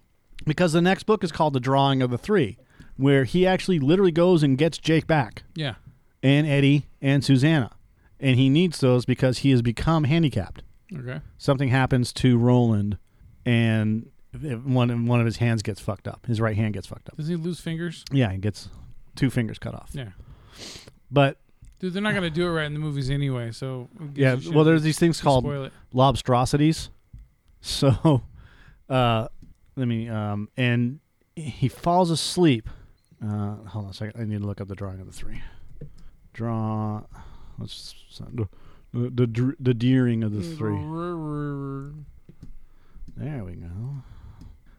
because the next book is called The Drawing of the Three, where he actually literally goes and gets Jake back, Yeah. and Eddie and Susanna. And he needs those because he has become handicapped. Okay. Something happens to Roland, and one one of his hands gets fucked up. His right hand gets fucked up. Does he lose fingers? Yeah, he gets two fingers cut off. Yeah. But Dude, they're not gonna do it right in the movies anyway. So yeah, well, there's these things called lobstrosities. So, uh, let me um, and he falls asleep. Uh, hold on a second. I need to look up the drawing of the three. Draw. Let's the the the, the deering of the three. There we go.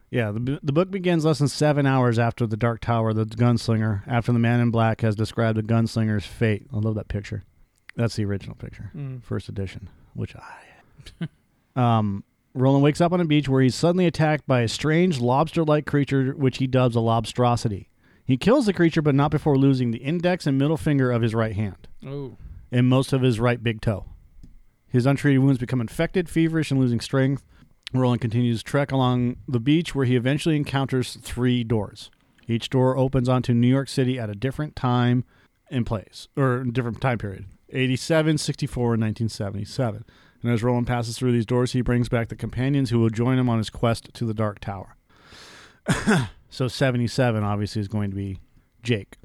Yeah, the, the book begins less than seven hours after the Dark Tower, the gunslinger, after the man in black has described the gunslinger's fate. I love that picture. That's the original picture Mm. first edition, which I. um, Roland wakes up on a beach where he's suddenly attacked by a strange lobster-like creature, which he dubs a lobstrosity. He kills the creature, but not before losing the index and middle finger of his right hand Oh. and most of his right big toe. His untreated wounds become infected, feverish, and losing strength. Roland continues trek along the beach where he eventually encounters three doors. Each door opens onto New York City at a different time and place, or different time period 87, 64, and 1977. And as Roland passes through these doors, he brings back the companions who will join him on his quest to the Dark Tower. so 77 obviously is going to be Jake.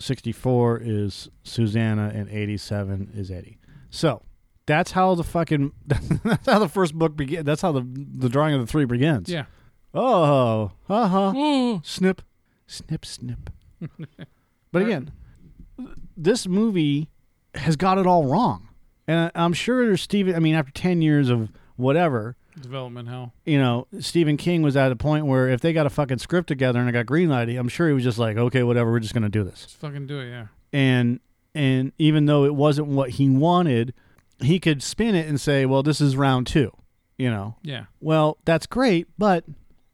64 is Susanna and 87 is Eddie. So that's how the fucking that's how the first book begins. That's how the the drawing of the three begins. Yeah. Oh, uh huh. Snip, snip, snip. but again, this movie has got it all wrong, and I- I'm sure Stephen. I mean, after 10 years of whatever, Development hell. you know, Stephen King was at a point where if they got a fucking script together and it got greenlighted, I'm sure he was just like, okay, whatever, we're just gonna do this Just fucking do it. Yeah. and and even though it wasn't what he wanted, he could spin it and say, "Well, this is round 2." You know. Yeah. Well, that's great, but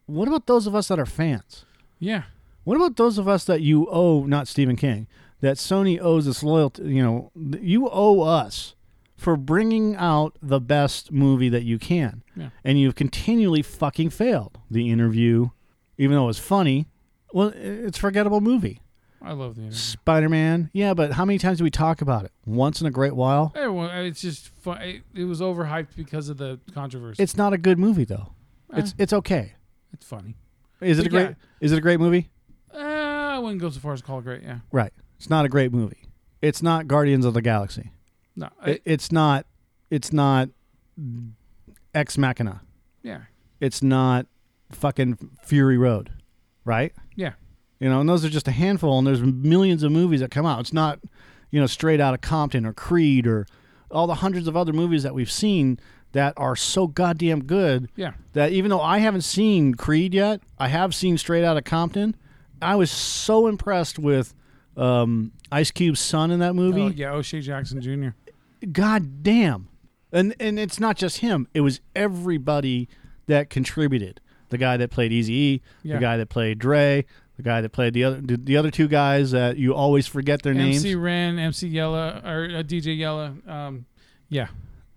what about those of us that are fans? Yeah. What about those of us that you owe not Stephen King, that Sony owes this loyalty, you know, you owe us for bringing out the best movie that you can. Yeah. And you've continually fucking failed. The interview, even though it was funny, well, it's a forgettable movie. I love the interview. Spider Man. Yeah, but how many times do we talk about it? Once in a great while. Everyone, it's just fun. It, it was overhyped because of the controversy. It's not a good movie though. It's Eh. it's okay. it's funny. Is it a great? yeah. Is it a great movie? Uh, I wouldn't go so far as to call it great. Yeah. Right. It's not a great movie. It's not Guardians of the Galaxy. No. I, It, it's not. It's not Ex Machina. yeah. It's not fucking Fury Road, right? Yeah. You know, and those are just a handful, and there's millions of movies that come out. It's not, you know, straight out of Compton or Creed or all the hundreds of other movies that we've seen that are so goddamn good Yeah. that even though I haven't seen Creed yet, I have seen Straight Out of Compton. I was so impressed with um, Ice Cube's son in that movie. Oh, yeah. O'Shea Jackson Jr. God damn. And and it's not just him. It was everybody that contributed. The guy that played Easy E, Yeah. the guy that played Dre, the guy that played the other the, the other two guys that you always forget their names. MC Ren, MC Yella, or uh, DJ Yella. Um, yeah.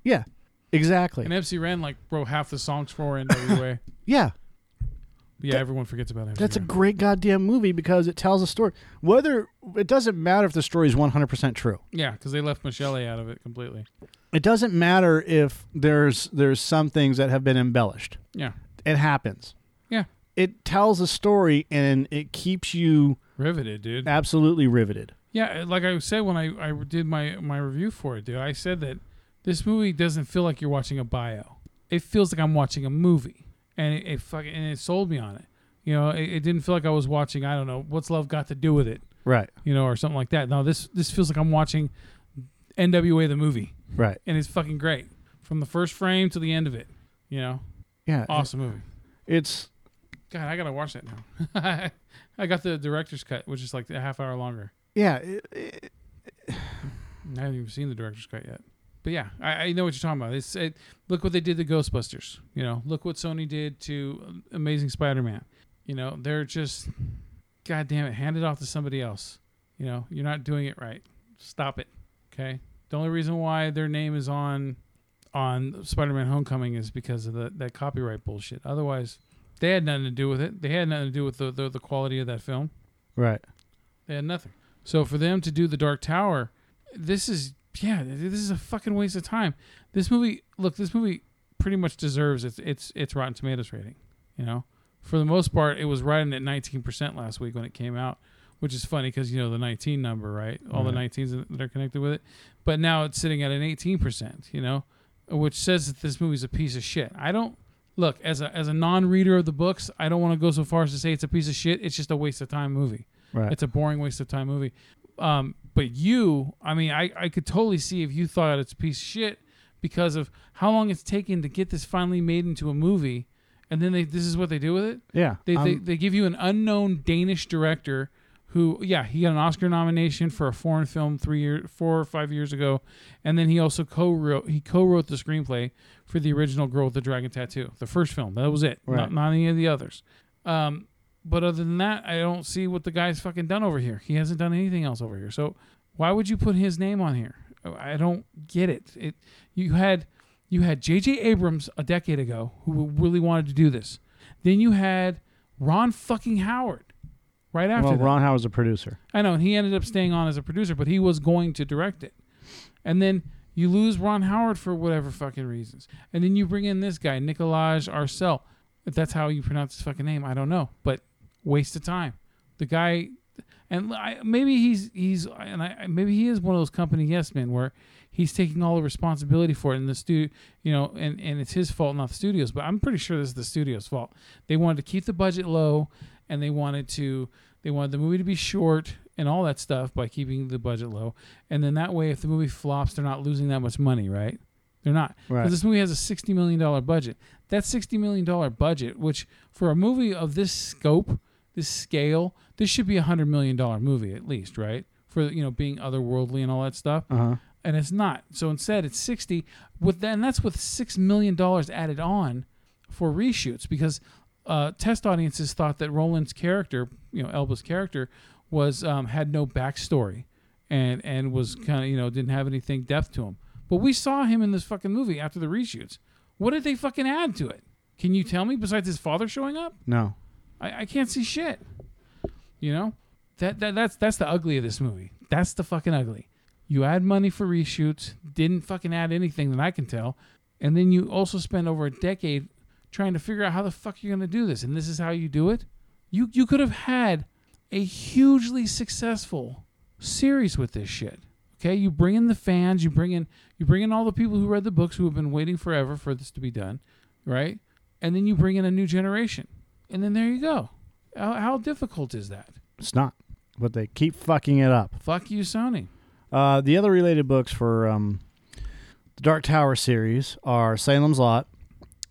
Yeah. Exactly. And MC Ren like wrote half the songs for NWA. yeah. Yeah, everyone forgets about MC That's a great goddamn movie because it tells a story. Whether it doesn't matter if the story is 100% true. yeah, because they left Michel'le out of it completely. It doesn't matter if there's there's some things that have been embellished. Yeah. It happens. It tells a story and it keeps you Riveted, dude. absolutely riveted. Yeah, uh, like I said when I, I did my, my review for it, dude, I said that this movie doesn't feel like you're watching a bio. It feels like I'm watching a movie, and it, it fucking and it sold me on it. You know, it, it didn't feel like I was watching. I don't know what's love got to do with it, Right. you know, or something like that. No, this this feels like I'm watching NWA the movie, Right. and it's fucking great from the first frame to the end of it. You know, Yeah. awesome movie. It's God, I gotta watch that now. I got the director's cut, which is like a half hour longer. yeah, it, it- I haven't even seen the director's cut yet. But yeah, I, I know what you're talking about. It's it, look what they did to Ghostbusters. You know, look what Sony did to Amazing Spider-Man. You know, they're just, god damn it, hand it off to somebody else. You know, you're not doing it right. Stop it. Okay. The only reason why their name is on on Spider-Man: Homecoming is because of the, that copyright bullshit. Otherwise, they had nothing to do with it. They had nothing to do with the, the, the quality of that film. Right. They had nothing. So for them to do the Dark Tower, this is yeah, this is a fucking waste of time. This movie, look, this movie pretty much deserves its its its Rotten Tomatoes rating. You know, for the most part, it was riding at 19% last week when it came out, which is funny because you know the 19 number, right? All the 19s that are connected with it. But now it's sitting at an 18%. You know, which says that this movie's a piece of shit. I don't look as a as a non-reader of the books. I don't want to go so far as to say it's a piece of shit. It's just a waste of time movie. Right. It's a boring waste of time movie. Um, but you, I mean, I, I could totally see if you thought it's a piece of shit because of how long it's taken to get this finally made into a movie, and then they this is what they do with it. yeah. They they, um, they give you an unknown Danish director who, yeah, he got an Oscar nomination for a foreign film three year, four or five years ago, and then he also co-wrote he co-wrote the screenplay for the original Girl with the Dragon Tattoo, the first film. That was it, Right. not, not any of the others. Um, but other than that, I don't see what the guy's fucking done over here. He hasn't done anything else over here. So why would you put his name on here? I don't get it. It you had you had J.J. Abrams a decade ago who really wanted to do this. Then you had Ron fucking Howard right after well, that. Ron Howard's a producer. I know, and he ended up staying on as a producer, but he was going to direct it. And then you lose Ron Howard for whatever fucking reasons. And then you bring in this guy, Nikolaj Arcel. If that's how you pronounce his fucking name, I don't know. But waste of time. The guy and I, maybe he's he's and I maybe he is one of those company yes men where he's taking all the responsibility for it in the studio you know and and it's his fault not the studios but I'm pretty sure this is the studio's fault they wanted to keep the budget low and they wanted to they wanted the movie to be short and all that stuff by keeping the budget low and then that way if the movie flops they're not losing that much money right they're not because Right. this movie has a $60 million budget that $60 million budget which for a movie of this scope this scale this should be a $100 million movie at least right for you know being otherworldly and all that stuff Uh huh. and it's not. So instead, it's sixty. With that, and that's with six million dollars added on for reshoots because uh, test audiences thought that Roland's character, you know, Elba's character, was um, had no backstory, and and was kind of you know didn't have anything depth to him. But we saw him in this fucking movie after the reshoots. What did they fucking add to it? Can you tell me besides his father showing up? No. I, I can't see shit. You know, that, that that's that's the ugly of this movie. That's the fucking ugly. You add money for reshoots, didn't fucking add anything that I can tell, and then you also spend over a decade trying to figure out how the fuck you're gonna do this, and this is how you do it. You you could have had a hugely successful series with this shit. Okay, you bring in the fans, you bring in you bring in all the people who read the books who have been waiting forever for this to be done, right? And then you bring in a new generation, and then there you go. How, how difficult is that? It's not. But they keep fucking it up. Fuck you, Sony. Uh, the other related books for um, the Dark Tower series are Salem's Lot,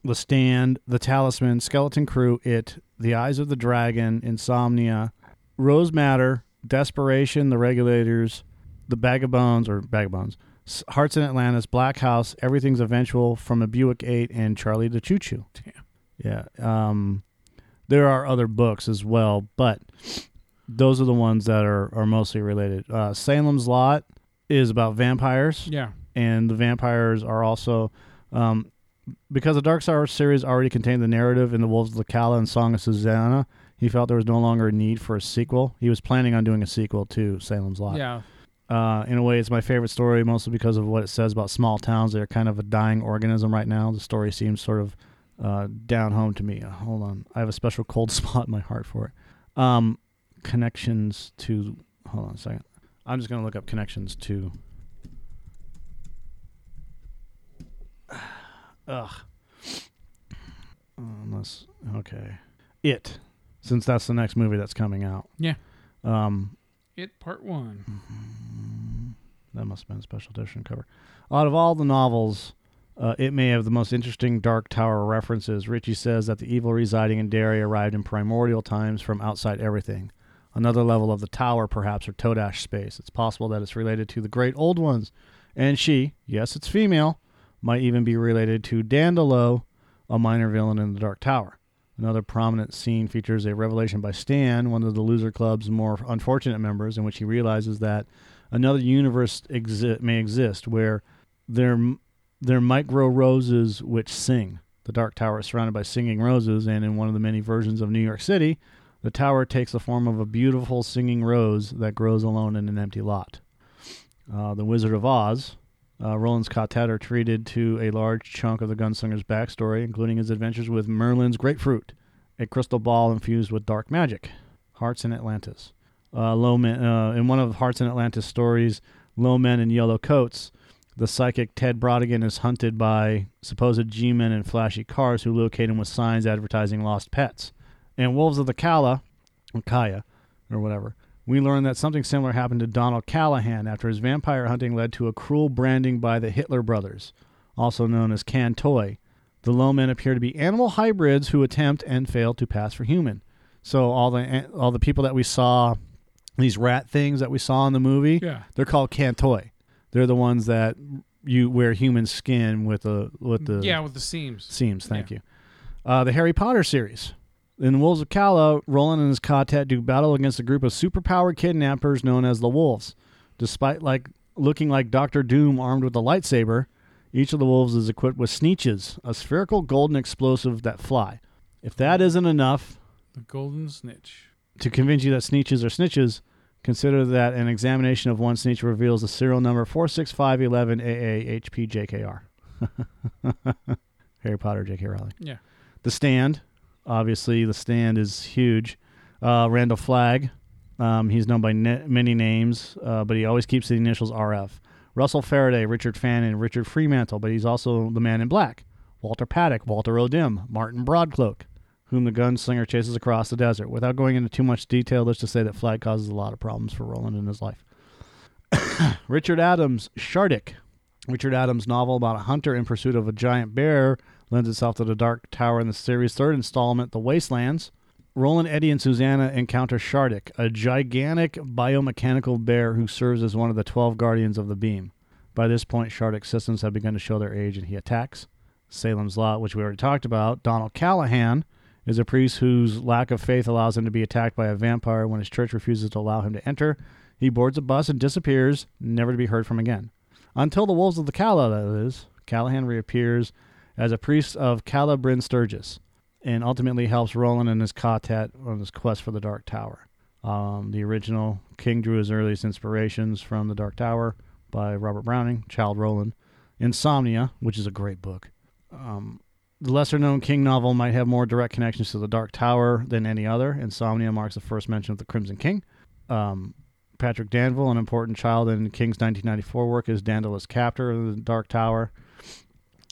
The Stand, The Talisman, Skeleton Crew, It, The Eyes of the Dragon, Insomnia, Rose Madder, Desperation, The Regulators, The Bag of Bones, or Bag of Bones, Hearts in Atlantis, Black House, Everything's Eventual, From a Buick 8, and Charlie the Choo Choo. Damn. Yeah. Um, there are other books as well, but those are the ones that are, are mostly related. Uh, Salem's Lot is about vampires, Yeah. and the vampires are also um, because the Dark Tower series already contained the narrative in the Wolves of the Calla and Song of Susanna. He felt there was no longer a need for a sequel. He was planning on doing a sequel to Salem's Lot. Yeah. Uh, in a way, it's my favorite story, mostly because of what it says about small towns. They're kind of a dying organism right now. The story seems sort of uh, down home to me. Uh, hold on, I have a special cold spot in my heart for it. Um, connections to. Hold on a second. I'm just gonna look up connections to. Ugh. Unless okay, it, since that's the next movie that's coming out. Yeah. Um, It part one. that must have been a special edition cover. Out of all the novels, uh, it may have the most interesting Dark Tower references. Richie says that the evil residing in Derry arrived in primordial times from outside everything. another level of the tower, perhaps, or Todash space. It's possible that it's related to the Great Old Ones. And she, yes, it's female, might even be related to Dandelo, a minor villain in the Dark Tower. Another prominent scene features a revelation by Stan, one of the Loser Club's more unfortunate members, in which he realizes that another universe exi- may exist where there there might grow roses which sing. The Dark Tower is surrounded by singing roses, and in one of the many versions of New York City, the tower takes the form of a beautiful singing rose that grows alone in an empty lot. Uh, the Wizard of Oz. Uh, Roland's quartet are treated to a large chunk of the gunslinger's backstory, including his adventures with Merlin's grapefruit, a crystal ball infused with dark magic. Hearts in Atlantis. Uh, low men, uh, in one of Hearts in Atlantis stories, Low Men in Yellow Coats, the psychic Ted Brautigan is hunted by supposed G-men in flashy cars who locate him with signs advertising lost pets. And Wolves of the Calla, or Kaya, or whatever, we learn that something similar happened to Donald Callahan after his vampire hunting led to a cruel branding by the Hitler brothers, also known as can-toi. The low men appear to be animal hybrids who attempt and fail to pass for human. So all the all the people that we saw, these rat things that we saw in the movie, Yeah. they're called can-toi. They're the ones that you wear human skin with the with the yeah, with the seams. Seams, thank you. Uh, the Harry Potter series. In Wolves of Calla, Roland and his quartet do battle against a group of superpowered kidnappers known as the Wolves. Despite like looking like Doctor Doom armed with a lightsaber, each of the wolves is equipped with sneetches, a spherical golden explosive that fly. If that isn't enough The golden snitch. to convince you that sneetches are snitches, consider that an examination of one sneetch reveals the serial number 46511AA HPJKR. Harry Potter, J.K. Rowling. Yeah. The Stand, obviously, the Stand is huge. Uh, Randall Flagg, um, he's known by ne- many names, uh, but he always keeps the initials RF. Russell Faraday, Richard Fannin, Richard Fremantle, but he's also the Man in Black. Walter Padick, Walter O'Dim, Martin Broadcloak, whom the gunslinger chases across the desert. Without going into too much detail, let's just say that Flagg causes a lot of problems for Roland in his life. Richard Adams, Shardik. Richard Adams' novel about a hunter in pursuit of a giant bear lends itself to the Dark Tower in the series' third installment, The Wastelands. Roland, Eddie, and Susanna encounter Shardik, a gigantic biomechanical bear who serves as one of the 12 guardians of the beam. By this point, Shardik's systems have begun to show their age and he attacks. Salem's Lot, which we already talked about. Donald Callahan is a priest whose lack of faith allows him to be attacked by a vampire when his church refuses to allow him to enter. He boards a bus and disappears, never to be heard from again. Until the Wolves of the Calla, that is, Callahan reappears as a priest of Calla Bryn Sturgis and ultimately helps Roland and his quartet on his quest for the Dark Tower. Um, the original King drew his earliest inspirations from the Dark Tower by Robert Browning, Childe Roland. Insomnia, which is a great book. Um, the lesser known King novel might have more direct connections to the Dark Tower than any other. Insomnia marks the first mention of the Crimson King. Um, Patrick Danville, an important child in King's 1994 work, is Dandelo's captor of the Dark Tower.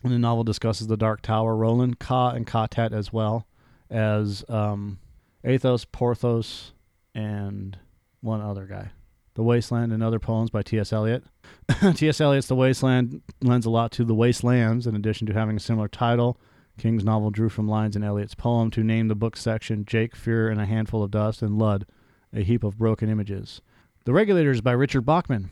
The novel discusses the Dark Tower, Roland, Ka, and Katet as well as um, Athos, Porthos, and one other guy. The Wasteland and Other Poems by T.S. Eliot. T.S. Eliot's The Wasteland lends a lot to The Wastelands, in addition to having a similar title. King's novel drew from lines in Eliot's poem to name the book section Jake, Fear, and a Handful of Dust, and Lud, a heap of broken images. The Regulators by Richard Bachman.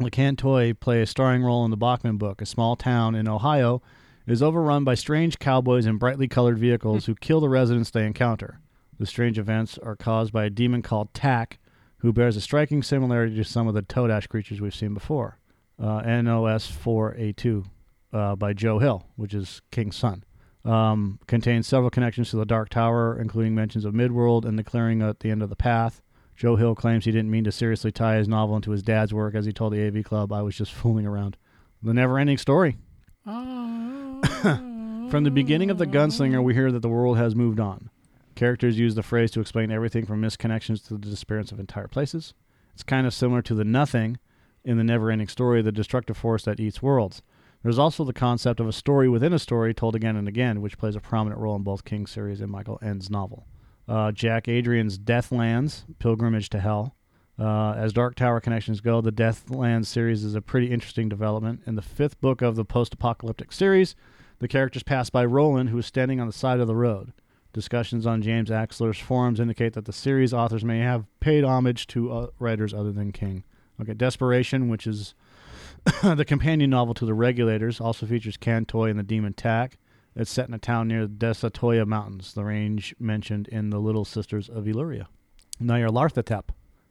LeCantoy play a starring role in the Bachman book. A small town in Ohio is overrun by strange cowboys in brightly colored vehicles who kill the residents they encounter. The strange events are caused by a demon called Tak, who bears a striking similarity to some of the Todash creatures we've seen before. Uh, NOS 4A2 uh, by Joe Hill, which is King's son. Um, contains several connections to the Dark Tower, including mentions of Midworld and the clearing at the end of the path. Joe Hill claims he didn't mean to seriously tie his novel into his dad's work, as he told the AV Club, I was just fooling around. The never ending story. From the beginning of The Gunslinger, we hear that the world has moved on. Characters use the phrase to explain everything from misconnections to the disappearance of entire places. It's kind of similar to the nothing in the never ending story, the destructive force that eats worlds. There's also the concept of a story within a story told again and again, which plays a prominent role in both King's series and Michael Ende's novel. Uh, Jack Adrian's Deathlands, Pilgrimage to Hell. Uh, as Dark Tower connections go, the Deathlands series is a pretty interesting development. In the fifth book of the post apocalyptic series, the characters pass by Roland, who is standing on the side of the road. Discussions on James Axler's forums indicate that the series authors may have paid homage to uh, writers other than King. Okay, Desperation, which is the companion novel to The Regulators, also features can-toi and the Demon Tak. It's set in a town near the Desatoya Mountains, the range mentioned in The Little Sisters of Eluria. Nyarlathotep.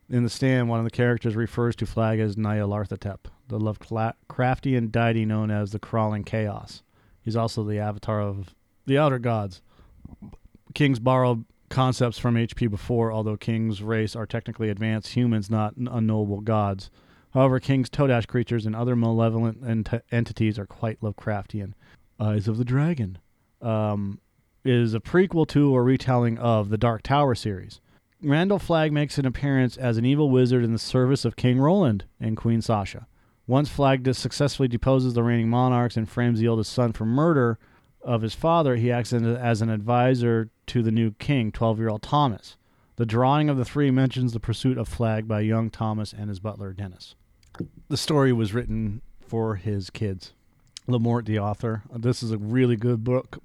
In the stand, one of the characters refers to Flagg as Nyarlathotep, the Lovecraftian deity known as the Crawling Chaos. He's also the avatar of the Outer Gods. Kings borrowed concepts from HP before, although King's race are technically advanced humans, not unknowable gods. However, King's Todash creatures and other malevolent ent- entities are quite Lovecraftian. Eyes of the Dragon um, is a prequel to or retelling of the Dark Tower series. Randall Flagg makes an appearance as an evil wizard in the service of King Roland and Queen Sasha. Once Flagg successfully deposes the reigning monarchs and frames the oldest son for murder of his father, he acts as an advisor to the new king, 12 year old Thomas. The drawing of the three mentions the pursuit of Flagg by young Thomas and his butler, Dennis. The story was written for his kids. Lamort, the author. This is a really good book.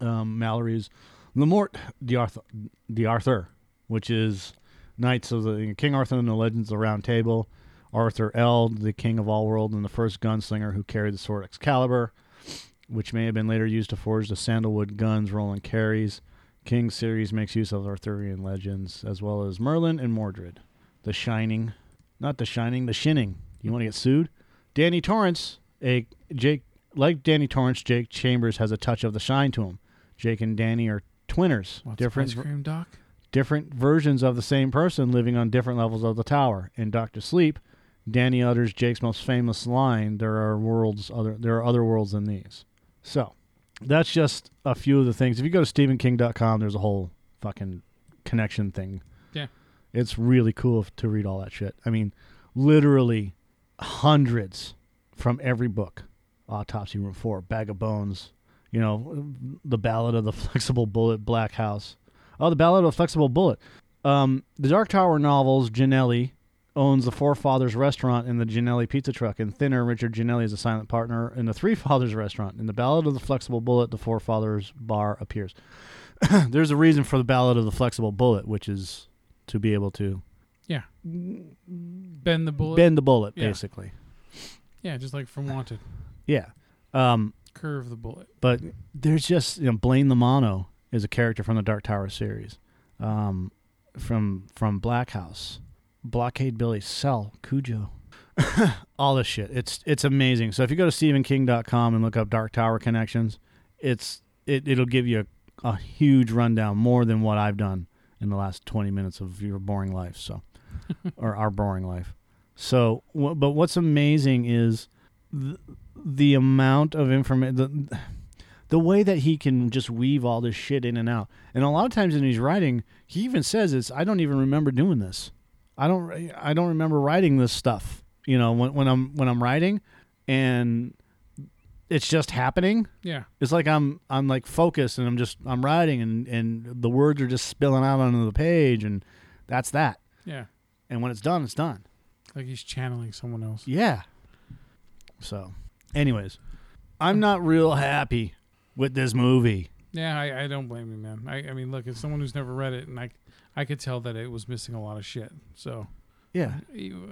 Um, Malory's Le Morte d'Arthur, which is Knights of the King Arthur and the Legends of the Round Table. Arthur Eld, the King of All World, and the first gunslinger who carried the sword Excalibur, which may have been later used to forge the sandalwood guns Roland carries. King series makes use of Arthurian legends as well as Merlin and Mordred. The Shining, not The Shining, The Shinning. You want to get sued? Danny Torrance, a Jake like Danny Torrance, Jake Chambers has a touch of the shine to him. Jake and Danny are twinners, What's different ice cream, Doc? different versions of the same person living on different levels of the tower. In Doctor Sleep, Danny utters Jake's most famous line: "There are worlds other there are other worlds than these." So, that's just a few of the things. If you go to StephenKing.com, there's a whole fucking connection thing. Yeah. It's really cool to read all that shit. I mean, literally hundreds from every book. Autopsy Room 4, Bag of Bones, you know, The Ballad of the Flexible Bullet, Black House. Oh, The Ballad of the Flexible Bullet. Um, the Dark Tower novels, Ginelli owns the Four Fathers restaurant and the Ginelli pizza truck, and Thinner, Richard Ginelli is a silent partner in the Three Fathers restaurant. In the Ballad of the Flexible Bullet, the Four Fathers bar appears. There's a reason for the Ballad of the Flexible Bullet, which is to be able to Yeah. Bend the bullet. bend the bullet, Yeah. basically. Yeah, just like from Wanted. Yeah. Um, Curve the bullet. but there's just you know Blaine the Mono is a character from the Dark Tower series, um, from from Black House, Blockade Billy, Cell, Cujo, all this shit. It's it's amazing. So if you go to StephenKing.com and look up Dark Tower connections, it's it it'll give you a, a huge rundown, more than what I've done in the last 20 minutes of your boring life. So, or our boring life. So, wh- but what's amazing is the, the amount of information, the, the way that he can just weave all this shit in and out. And a lot of times in his writing, he even says it's, I don't even remember doing this. I don't, I don't remember writing this stuff. You know, when, when I'm, when I'm writing and it's just happening. Yeah. It's like I'm, I'm like focused and I'm just, I'm writing and, and the words are just spilling out onto the page and that's that. Yeah. And when it's done, it's done. Like he's channeling someone else. Yeah. So, anyways, I'm not real happy with this movie. Yeah, I, I don't blame you, man. I, I mean, look, as someone who's never read it, and I, I could tell that it was missing a lot of shit. So Yeah.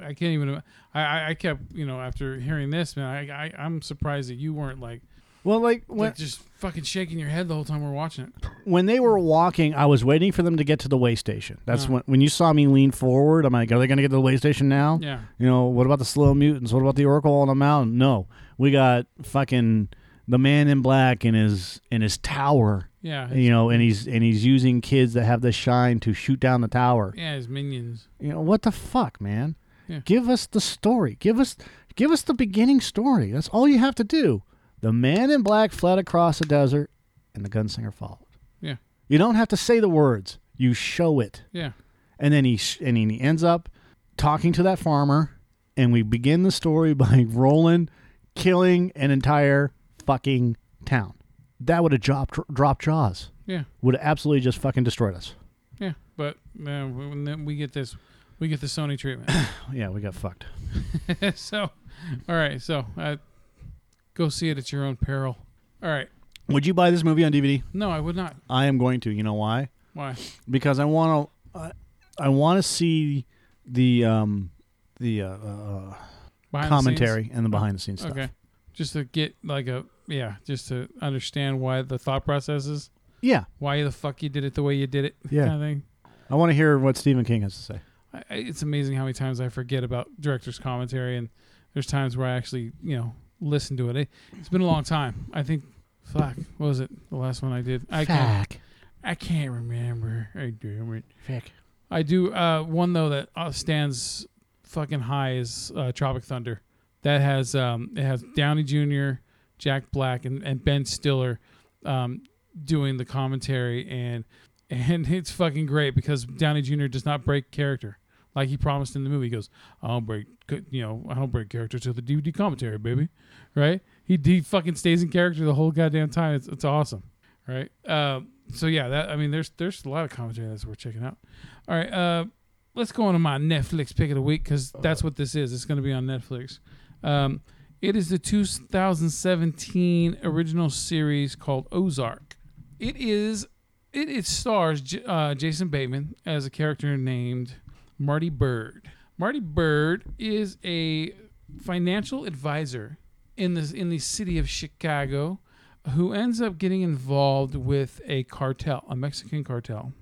I can't even. I, I, kept, you know, after hearing this, man, I, I, I'm surprised that you weren't like, Well, like when like just fucking shaking your head the whole time we're watching it. when they were walking, I was waiting for them to get to the way station. That's Uh. when when you saw me lean forward. I'm like, are they going to get to the way station now? Yeah. You know, what about the slow mutants? What about the Oracle on the mountain? No, we got fucking the man in black in his in his tower. Yeah. You know, and he's and he's using kids that have the shine to shoot down the tower. Yeah, his minions. You know what the fuck, man? Yeah. Give us the story. Give us give us the beginning story. That's all you have to do. The man in black fled across the desert, and the gunslinger followed. Yeah. You don't have to say the words. You show it, Yeah. and then he sh- and he ends up talking to that farmer, and we begin the story by Roland killing an entire fucking town. That would have dropped dropped Jaws. Yeah. Would have absolutely just fucking destroyed us. Yeah. But uh, when we get this, we get the Sony treatment. Yeah, we got fucked. so, all right. So, uh, go see it at your own peril. All right. Would you buy this movie on DVD? No, I would not. I am going to. You know why? Why? Because I want to. I, I want to see the um the uh, uh, Behind the commentary and the behind the scenes stuff. Okay. Just to get like a yeah, just to understand why the thought process is, Yeah, why the fuck you did it the way you did it, Yeah. kind of thing. I want to hear what Stephen King has to say. I, it's amazing how many times I forget about director's commentary, and there's times where I actually, you know, listen to it. it it's been a long time. I think, fuck, what was it? The last one I did. I can't. I can't remember. I damn it. Fuck. I do. Uh, one though that uh, stands fucking high is uh, Tropic Thunder. That has um, it has Downey Jr., Jack Black, and, and Ben Stiller um, doing the commentary, and and it's fucking great because Downey Jr. does not break character like he promised in the movie. He goes, "I don't break, you know, I don't break character till the DVD commentary, baby." Right? He he fucking stays in character the whole goddamn time. It's it's awesome. Right? Um, so yeah, that I mean, there's there's a lot of commentary that's worth checking out. All right, uh, let's go on to my Netflix pick of the week because that's what this is. It's going to be on Netflix. Um, it is the 2017 original series called Ozark. It is it, it stars J- uh, Jason Bateman as a character named Marty Byrde. Marty Byrde is a financial advisor in the in the city of Chicago who ends up getting involved with a cartel, a Mexican cartel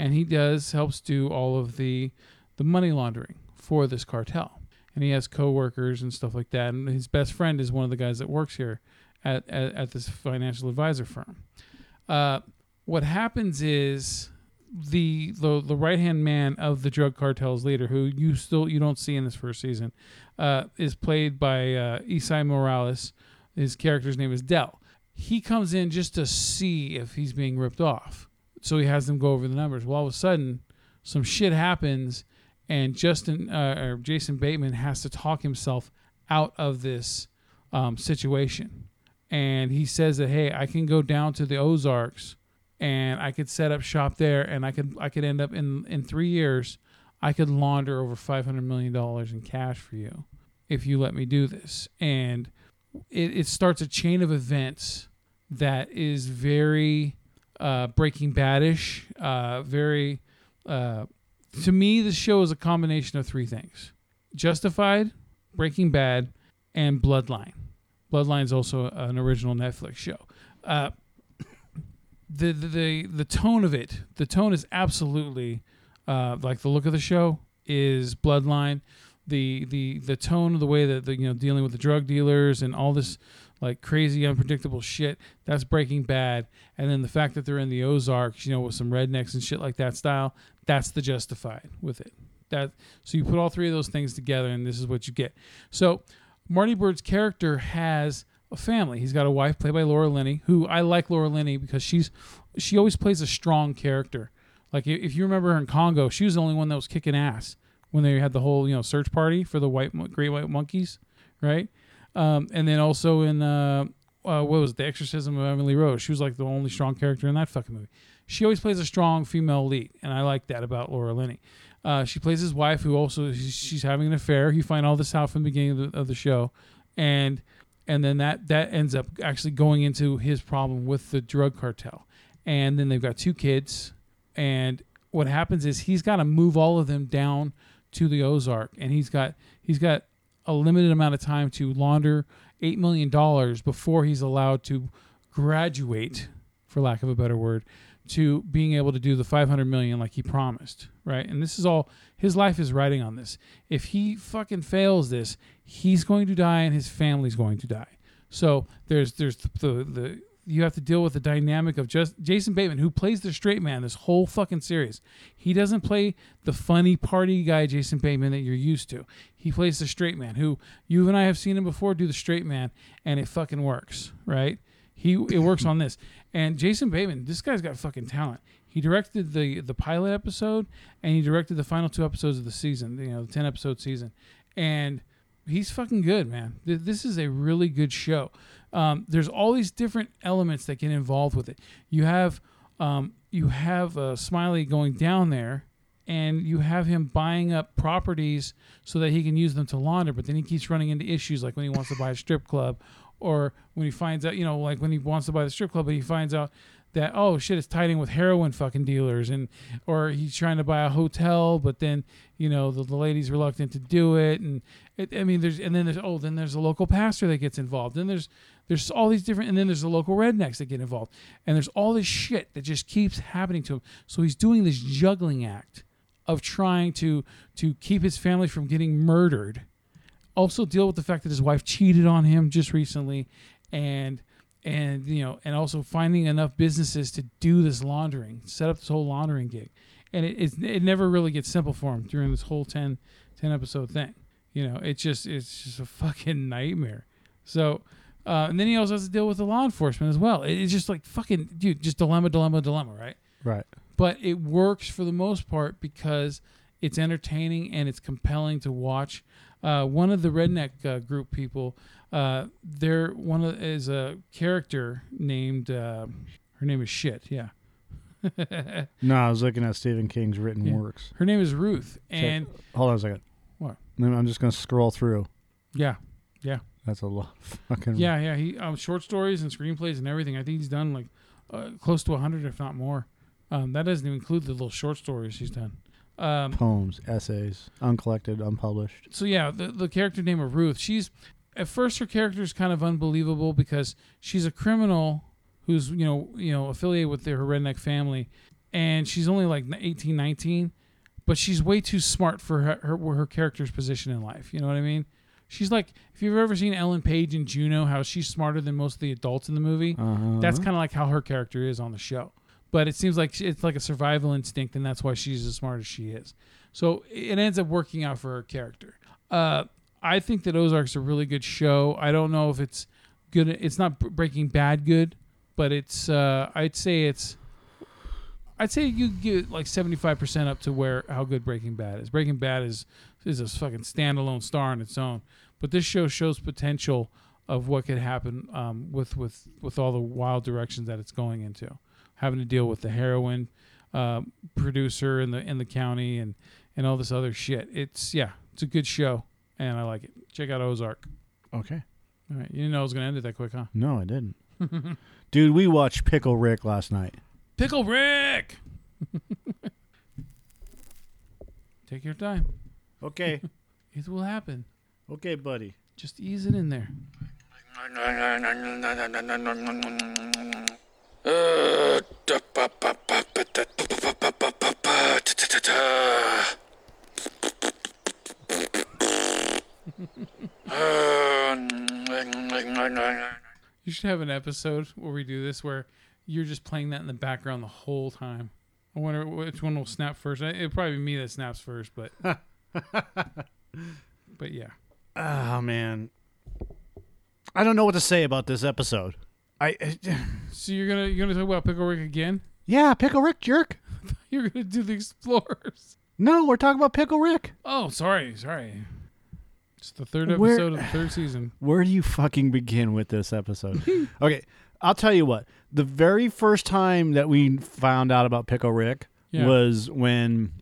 and he does helps do all of the the money laundering for this cartel. And he has coworkers and stuff like that. And his best friend is one of the guys that works here at at, at this financial advisor firm. Uh, what happens is the the, the right hand man of the drug cartel's leader who you still you don't see in this first season uh, is played by uh, Esai Morales. His character's name is Del he comes in just to see if he's being ripped off so he has them go over the numbers. Well, all of a sudden, some shit happens, and Justin uh, or Jason Bateman has to talk himself out of this um, situation, and he says that hey, I can go down to the Ozarks, and I could set up shop there, and I could I could end up in in three years, I could launder over five hundred million dollars in cash for you, if you let me do this, and it, it starts a chain of events that is very uh, Breaking Badish. Uh, very, uh, to me, the show is a combination of three things: Justified, Breaking Bad, and Bloodline. Bloodline is also an original Netflix show. Uh, the, the the the tone of it, the tone is absolutely uh, like the look of the show is Bloodline. The the the tone of the way that the you know dealing with the drug dealers and all this like crazy unpredictable shit that's breaking bad. And then the fact that they're in the ozarks you know with some rednecks and shit like that style that's the justified with it. That so you put all three of those things together and this is what you get. So marty byrde's character has a family. He's got a wife played by laura linney who i like laura linney because she's she always plays a strong character. Like if you remember her in congo she was the only one that was kicking ass when they had the whole you know search party for the white great white monkeys right um, and then also in uh, uh, what was it, the Exorcism of Emily Rose? She was like the only strong character in that fucking movie. She always plays a strong female lead, and I like that about Laura Linney. Uh, she plays his wife, who also she's, having an affair. You find all this out from the beginning of the, of the show, and and then that that ends up actually going into his problem with the drug cartel. And then they've got two kids, and what happens is he's got to move all of them down to the Ozark, and he's got he's got a limited amount of time to launder eight million dollars before he's allowed to graduate, for lack of a better word, to being able to do the five hundred million like he promised, right? And this is all his life is riding on this. If he fucking fails this, he's going to die and his family's going to die. So there's there's the the, the you have to deal with the dynamic of just Jason Bateman, who plays the straight man this whole fucking series. He doesn't play the funny party guy Jason Bateman that you're used to. He plays the straight man, who you and I have seen him before do the straight man, and it fucking works, right? He it works on this. And Jason Bateman, this guy's got fucking talent. He directed the the pilot episode, and he directed the final two episodes of the season. You know, the ten episode season, and he's fucking good, man. This is a really good show. Um, there's all these different elements that get involved with it. You have um, you have uh, Smiley going down there, and you have him buying up properties so that he can use them to launder. But then he keeps running into issues like when he wants to buy a strip club, or when he finds out, you know, like when he wants to buy the strip club, but he finds out that oh shit, it's in with heroin fucking dealers, and or he's trying to buy a hotel, but then you know the, the lady's reluctant to do it, and it, I mean there's and then there's oh then there's a local pastor that gets involved, then there's there's all these different, and then there's the local rednecks that get involved, and there's all this shit that just keeps happening to him. So he's doing this juggling act of trying to to keep his family from getting murdered. Also deal with the fact that his wife cheated on him just recently. And and you know and also finding enough businesses to do this laundering set up this whole laundering gig and it, it's, it never really gets simple for him during this whole 10, 10 episode thing you know it's just it's just a fucking nightmare so uh, and then he also has to deal with the law enforcement as well It- it's just like fucking dude just dilemma dilemma dilemma right Right. but it works for the most part because it's entertaining and it's compelling to watch. Uh, one of the redneck uh, group people, uh, there one of, is a character named uh, her name is shit. Yeah, No, I was looking at Stephen King's written Yeah. works. her name is Ruth, and Hold on a second. What? I'm just gonna scroll through. yeah, Yeah. That's a lot. Fucking yeah, yeah. He um, short stories and screenplays and everything. I think he's done like uh, close to hundred, if not more. Um, that doesn't even include the little short stories he's done. Um, poems, essays, uncollected, unpublished. so yeah, the the character name of Ruth, she's at first her character is kind of unbelievable because she's a criminal who's you know you know affiliated with their her redneck family, and she's only like 18, 19, but she's way too smart for her her, her character's position in life. You know what I mean? She's like if you've ever seen Ellen Page in Juno, how she's smarter than most of the adults in the movie. Uh-huh. That's kind of like how her character is on the show. But it seems like it's like a survival instinct, and that's why she's as smart as she is. So it ends up working out for her character. Uh, I think that Ozark's a really good show. I don't know if it's good. It's not Breaking Bad good, but it's. Uh, I'd say it's. I'd say you get like seventy five percent up to where how good Breaking Bad is. Breaking Bad is is a fucking standalone star on its own, but this show shows potential of what could happen um, with with with all the wild directions that it's going into, having to deal with the heroin uh, producer in the in the county and and all this other shit. It's yeah, it's a good show and I like it. Check out Ozark. Okay. All right, you didn't know I was gonna end it that quick, huh? No, I didn't. Dude, we watched Pickle Rick last night. Pickle Rick. Take your time. Okay. It will happen. okay, buddy. Just ease it in there. You should have an episode where we do this where you're just playing that in the background the whole time. I wonder which one will snap first. It'll probably be me that snaps first, but but yeah. Oh man. I don't know what to say about this episode. I So you're gonna you're gonna talk about Pickle Rick again? Yeah, Pickle Rick jerk. You're gonna do the Explorers. No, we're talking about Pickle Rick. Oh, sorry, sorry. It's the third Where- episode of the third season. Where do you fucking begin with this episode? okay, I'll tell you what. The very first time that we found out about Pickle Rick Yeah. was when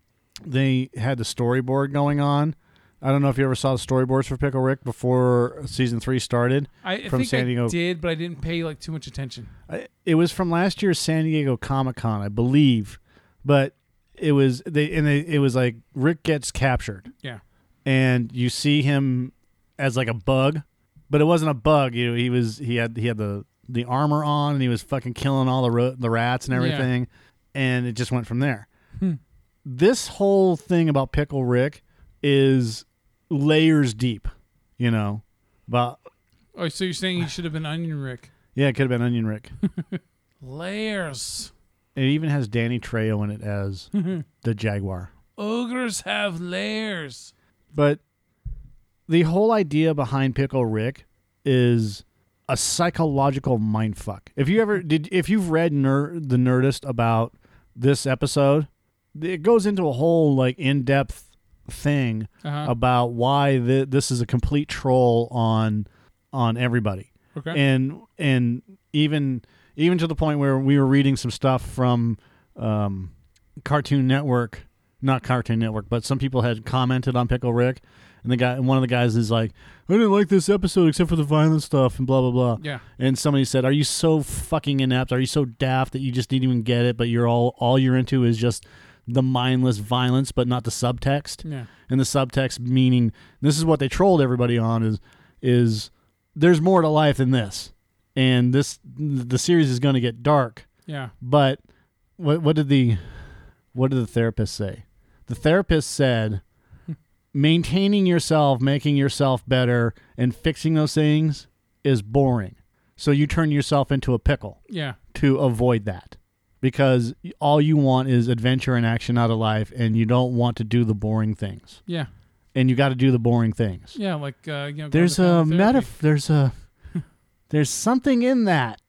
they had the storyboard going on. I don't know if you ever saw the storyboards for Pickle Rick before season three started. I, I From think San I Diego. did, but I didn't pay like too much attention. I- It was from last year's San Diego Comic Con, I believe, but it was they and they, it was like Rick gets captured. Yeah. and you see him as like a bug, but it wasn't a bug. You know, he was he had he had the the armor on and he was fucking killing all the ro- the rats and Yeah. everything, and it just went from there. Hmm. This whole thing about Pickle Rick is layers deep, you know. But Oh, so you're saying he should have been Onion Rick? yeah, it could have been Onion Rick. Layers. it even has Danny Trejo in it as the Jaguar. Ogres have layers. But the whole idea behind Pickle Rick is a psychological mindfuck. If you ever did, if you've read Ner- the Nerdist about this episode, it goes into a whole like in depth thing Uh-huh. about why th- this is a complete troll on on everybody Okay. and and even even to the point where we were reading some stuff from um, Cartoon Network, not Cartoon Network, but some people had commented on Pickle Rick, and the guy and one of the guys is like, I didn't like this episode except for the violent stuff and blah blah blah. Yeah. And somebody said, "Are you so fucking inept? Are you so daft that you just didn't even get it? But you're all all you're into is just the mindless violence, but not the subtext." Yeah. And the subtext meaning this is what they trolled everybody on is is there's more to life than this, and this the series is going to get dark. Yeah. But what what did the what did the therapist say? The therapist said maintaining yourself, making yourself better and fixing those things is boring. So you turn yourself into a pickle Yeah. to avoid that. Because all you want is adventure and action out of life and you don't want to do the boring things. Yeah. And you got to do the boring things. Yeah. Like uh, you know. There's a metaphor. There's a there's something in that,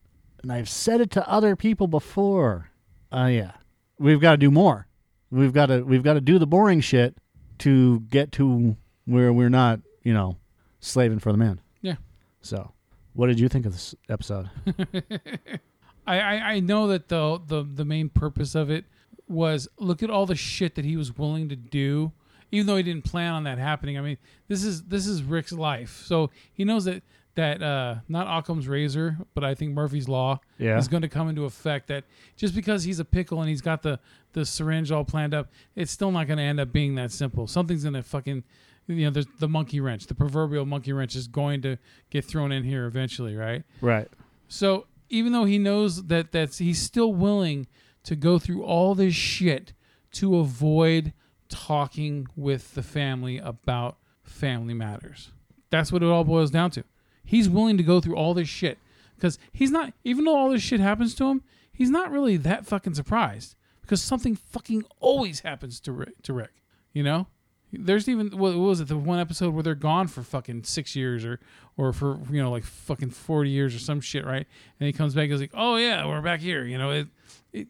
and I've said it to other people before. Uh, yeah, we've got to do more. We've got to we've got to do the boring shit to get to where we're not, you know, slaving for the man. Yeah. So, what did you think of this episode? I, I, I know that the, the the main purpose of it was look at all the shit that he was willing to do, even though he didn't plan on that happening. I mean, this is this is Rick's life, so he knows that that uh, not Occam's razor, but I think Murphy's law Yeah. is going to come into effect. That just because he's a pickle and he's got the the syringe all planned up, it's still not going to end up being that simple. Something's going to fucking you know, there's the monkey wrench, the proverbial monkey wrench is going to get thrown in here eventually, right? Right. So even though he knows that that's he's still willing to go through all this shit to avoid talking with the family about family matters. That's what it all boils down to. He's willing to go through all this shit because he's not even though all this shit happens to him, he's not really that fucking surprised because something fucking always happens to Rick, to Rick, you know? There's even what what was it the one episode where they're gone for fucking six years or or for you know like fucking forty years or some shit, right? And he comes back and goes like, "Oh yeah, we're back here." You know, it, it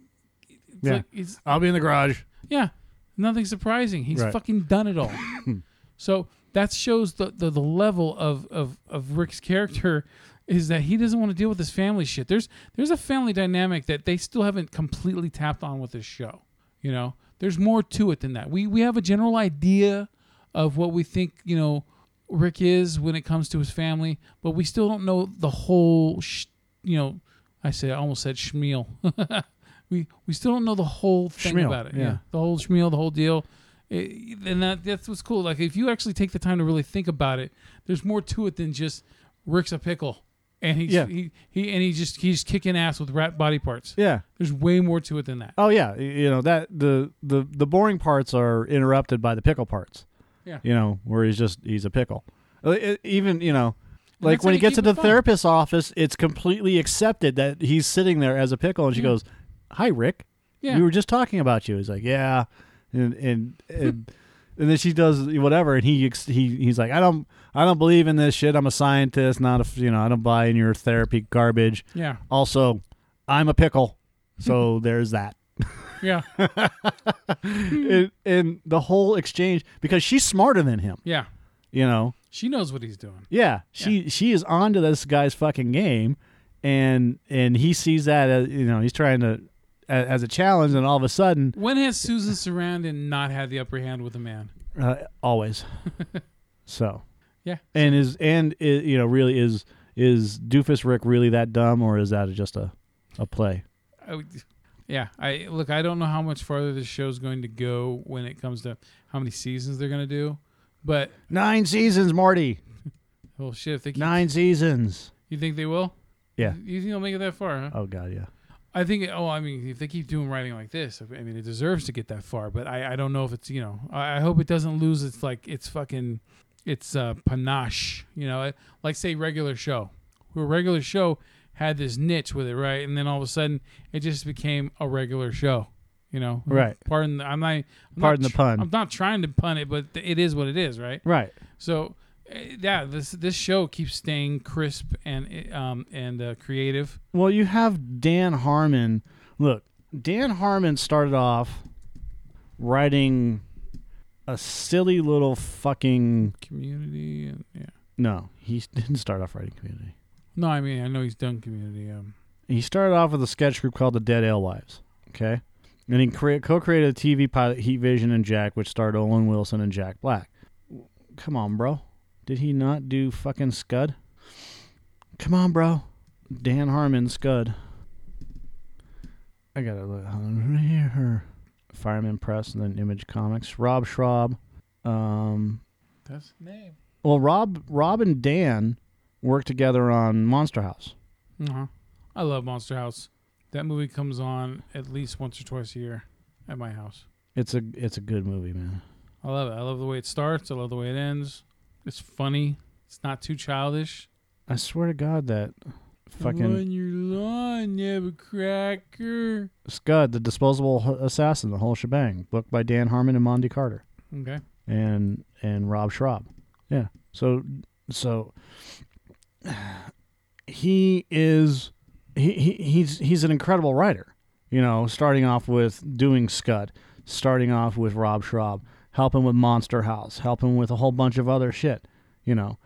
it's Yeah. like it's I'll be in the garage. yeah, nothing surprising. He's Right. fucking done it all. so that shows the, the the level of of of Rick's character is that he doesn't want to deal with this family shit. There's there's a family dynamic that they still haven't completely tapped on with this show. You know, there's more to it than that. We we have a general idea of what we think you know Rick is when it comes to his family, but we still don't know the whole. Sh- you know, I say I almost said schmeal. we we still don't know the whole thing about it. yeah. the whole schmeal, the whole deal. It- and that that's what's cool. Like if you actually take the time to really think about it, there's more to it than just Rick's a pickle, and he's Yeah. he, he and he just he's kicking ass with rat body parts. Yeah. There's way more to it than that. Oh yeah, y- you know that the the the boring parts are interrupted by the pickle parts. Yeah. You know where he's just he's a pickle. Uh, even you know, like that's when how he you gets keep to it the fun. therapist's office, it's completely accepted that he's sitting there as a pickle, and she Yeah. goes, "Hi, Rick. Yeah. We were just talking about you." He's like, "Yeah," and and. and And then she does whatever, and he ex- he he's like, I don't I don't believe in this shit. I'm a scientist, not a you know I don't buy in your therapy garbage. Yeah, Also, I'm a pickle, so there's that. yeah, and, and the whole exchange because she's smarter than him. yeah. You know, She knows what he's doing. yeah, she she is onto this guy's fucking game, and and he sees that as you know he's trying to as, as a challenge, and all of a sudden, When has Susan Sarandon not had the upper hand with a man? uh, always, so Yeah. and is and i you know really is is Doofus Rick really that dumb, or is that just a a play? I would, yeah, I look. I don't know how much farther this show's going to go when it comes to how many seasons they're going to do, but Nine seasons, Marty. well, shit. If they keep, Nine seasons. you think they will? Yeah. You think they'll make it that far? Huh? Oh God, yeah. I think. Oh, I mean, if they keep doing writing like this, I mean, it deserves to get that far. But I, I don't know if it's you know. I, I hope it doesn't lose its like its fucking its uh, panache. You know, like say regular show. Where regular show had this niche with it, right? And then all of a sudden, it just became a regular show. You know, Right. Pardon. The, I'm not. I'm Pardon not the pun. I'm not trying to pun it, but it is what it is, right? Right. So, eh, yeah, this this show keeps staying crisp and eh, um and uh, creative. Well, you have Dan Harmon. Look, Dan Harmon started off writing a silly little fucking. Community and yeah. No, he didn't start off writing Community. No, I mean I know he's done community. Um, He started off with a sketch group called the Dead Alewives. Okay, and he crea- co-created a TV pilot, Heat Vision and Jack, which starred Owen Wilson and Jack Black. Come on, bro. Did he not do fucking Scud? Come on, bro. Dan Harmon Scud. I gotta look here. Fireman Press and then Image Comics. Rob Schrab. Um, That's the name. well, Rob, Rob and Dan worked together on Monster House. Uh-huh. I love Monster House. That movie comes on at least once or twice a year at my house. It's a it's a good movie, man. I love it. I love the way it starts. I love the way it ends. It's funny. It's not too childish. I swear to God that fucking on your lawn, cracker. Scud, the disposable assassin, the whole shebang, book by Dan Harmon and Monty Carter. Okay. and and Rob Schrab. Yeah. So so he is he, he he's he's an incredible writer. You know, starting off with doing Scud, starting off with Rob Schrab, helping with Monster House, helping with a whole bunch of other shit. You know,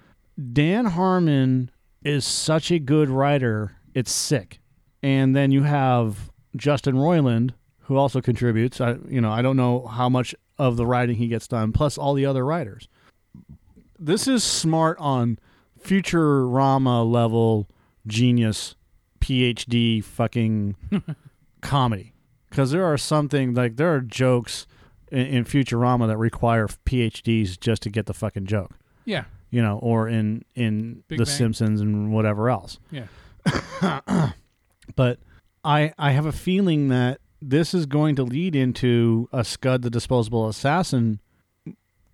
Dan Harmon is such a good writer. It's sick. And then you have Justin Roiland, who also contributes. I, you know, I don't know how much of the writing he gets done, plus all the other writers. This is smart on Futurama level genius, PhD fucking comedy. Because there are something like there are jokes in, in Futurama that require PhDs just to get the fucking joke Yeah. You know, or in in Big The Bang. Simpsons and whatever else. Yeah. But I I have a feeling that this is going to lead into a Scud the Disposable Assassin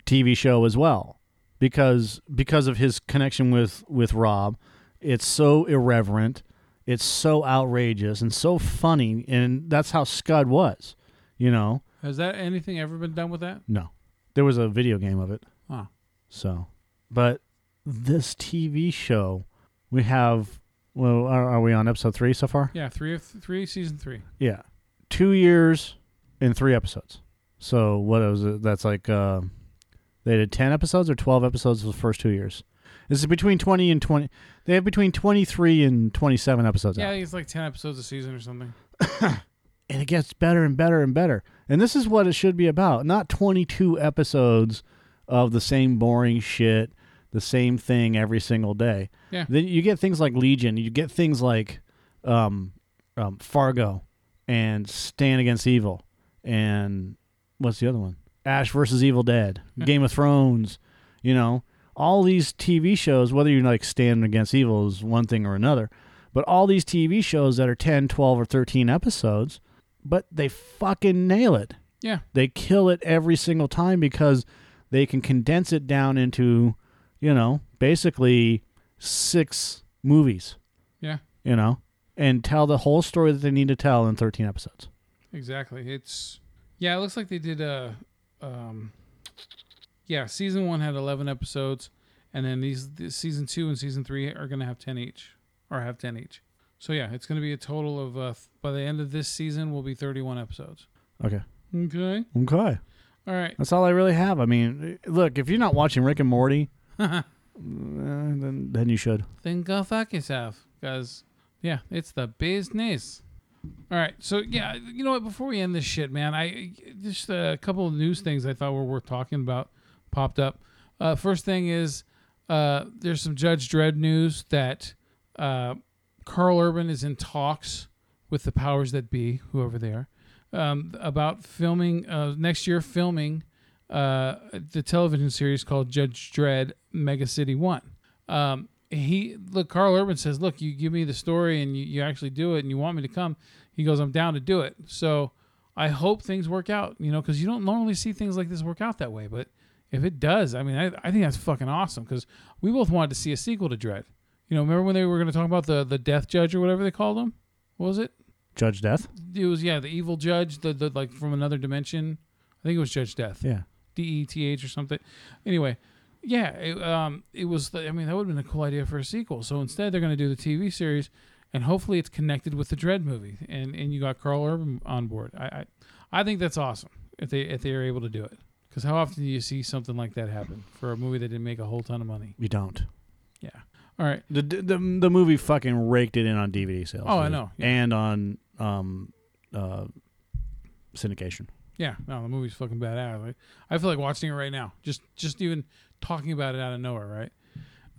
TV show as well, because because of his connection with with Rob, it's so irreverent, it's so outrageous and so funny, and that's how Scud was, you know. Has that anything ever been done with that? No, there was a video game of it. Huh. So, but this TV show, we have. Well, are, are we on episode three so far? Yeah, three of three, season three. Yeah, two years and three episodes. So what was it? That's like uh, they did ten episodes or twelve episodes for the first two years. This is between twenty and twenty. They have between twenty three and twenty seven episodes. Yeah, out. it's like ten episodes a season or something. and it gets better and better and better. And this is what it should be about, not 22 episodes of the same boring shit, the same thing every single day. Yeah. Then you get things like Legion, you get things like um, um, Fargo and Stan Against Evil and what's the other one? Ash versus Evil Dead, Game of Thrones, you know, all these TV shows, whether you like Stan Against Evil is one thing or another, but all these TV shows that are 10, 12, or 13 episodes, but they fucking nail it. Yeah. They kill it every single time because they can condense it down into, you know, basically six movies, Yeah. you know, and tell the whole story that they need to tell in 13 episodes. Exactly. It's yeah. It looks like they did a um, yeah. Season one had eleven episodes, and then these this season two and season three are gonna have ten each, or have ten each. So yeah, it's gonna be a total of uh, by the end of this season will be thirty-one episodes. Okay. Okay. Okay. All right. That's all I really have. I mean, look, if you're not watching Rick and Morty, then then you should. then go fuck yourself, because yeah, it's the business. All right, so yeah, you know what? Before we end this shit, man, I just a couple of news things I thought were worth talking about popped up. Uh, first thing is uh, there's some Judge Dredd news that uh, Karl Urban is in talks with the powers that be, whoever they are, um, about filming uh, next year. Filming uh, the television series called Judge Dredd Mega City One. Um, he look, Karl Urban says, "Look, you give me the story and you, you actually do it, and you want me to come." He goes, "I'm down to do it." So I hope things work out, you know, because you don't normally see things like this work out that way. But if it does, I mean, I, I think that's fucking awesome because we both wanted to see a sequel to Dredd. You know, remember when they were going to talk about the the Death Judge or whatever they called him? What was it? Judge Death. It was yeah, the evil judge, the, the like from another dimension. I think it was Judge Death. Yeah. D E T H or something. Anyway, yeah, it, um, it was. I mean, that would have been a cool idea for a sequel. So instead, they're going to do the TV series, and hopefully, it's connected with the Dredd movie. And and you got Karl Urban on board. I I, I think that's awesome if they if they are able to do it. Because how often do you see something like that happen for a movie that didn't make a whole ton of money? You don't. Yeah. All right. The, the the movie fucking raked it in on DVD sales. Oh, I know, yeah. And on um uh syndication. Yeah, no, the movie's fucking badass. Like, I feel like watching it right now. Just just even talking about it out of nowhere, right?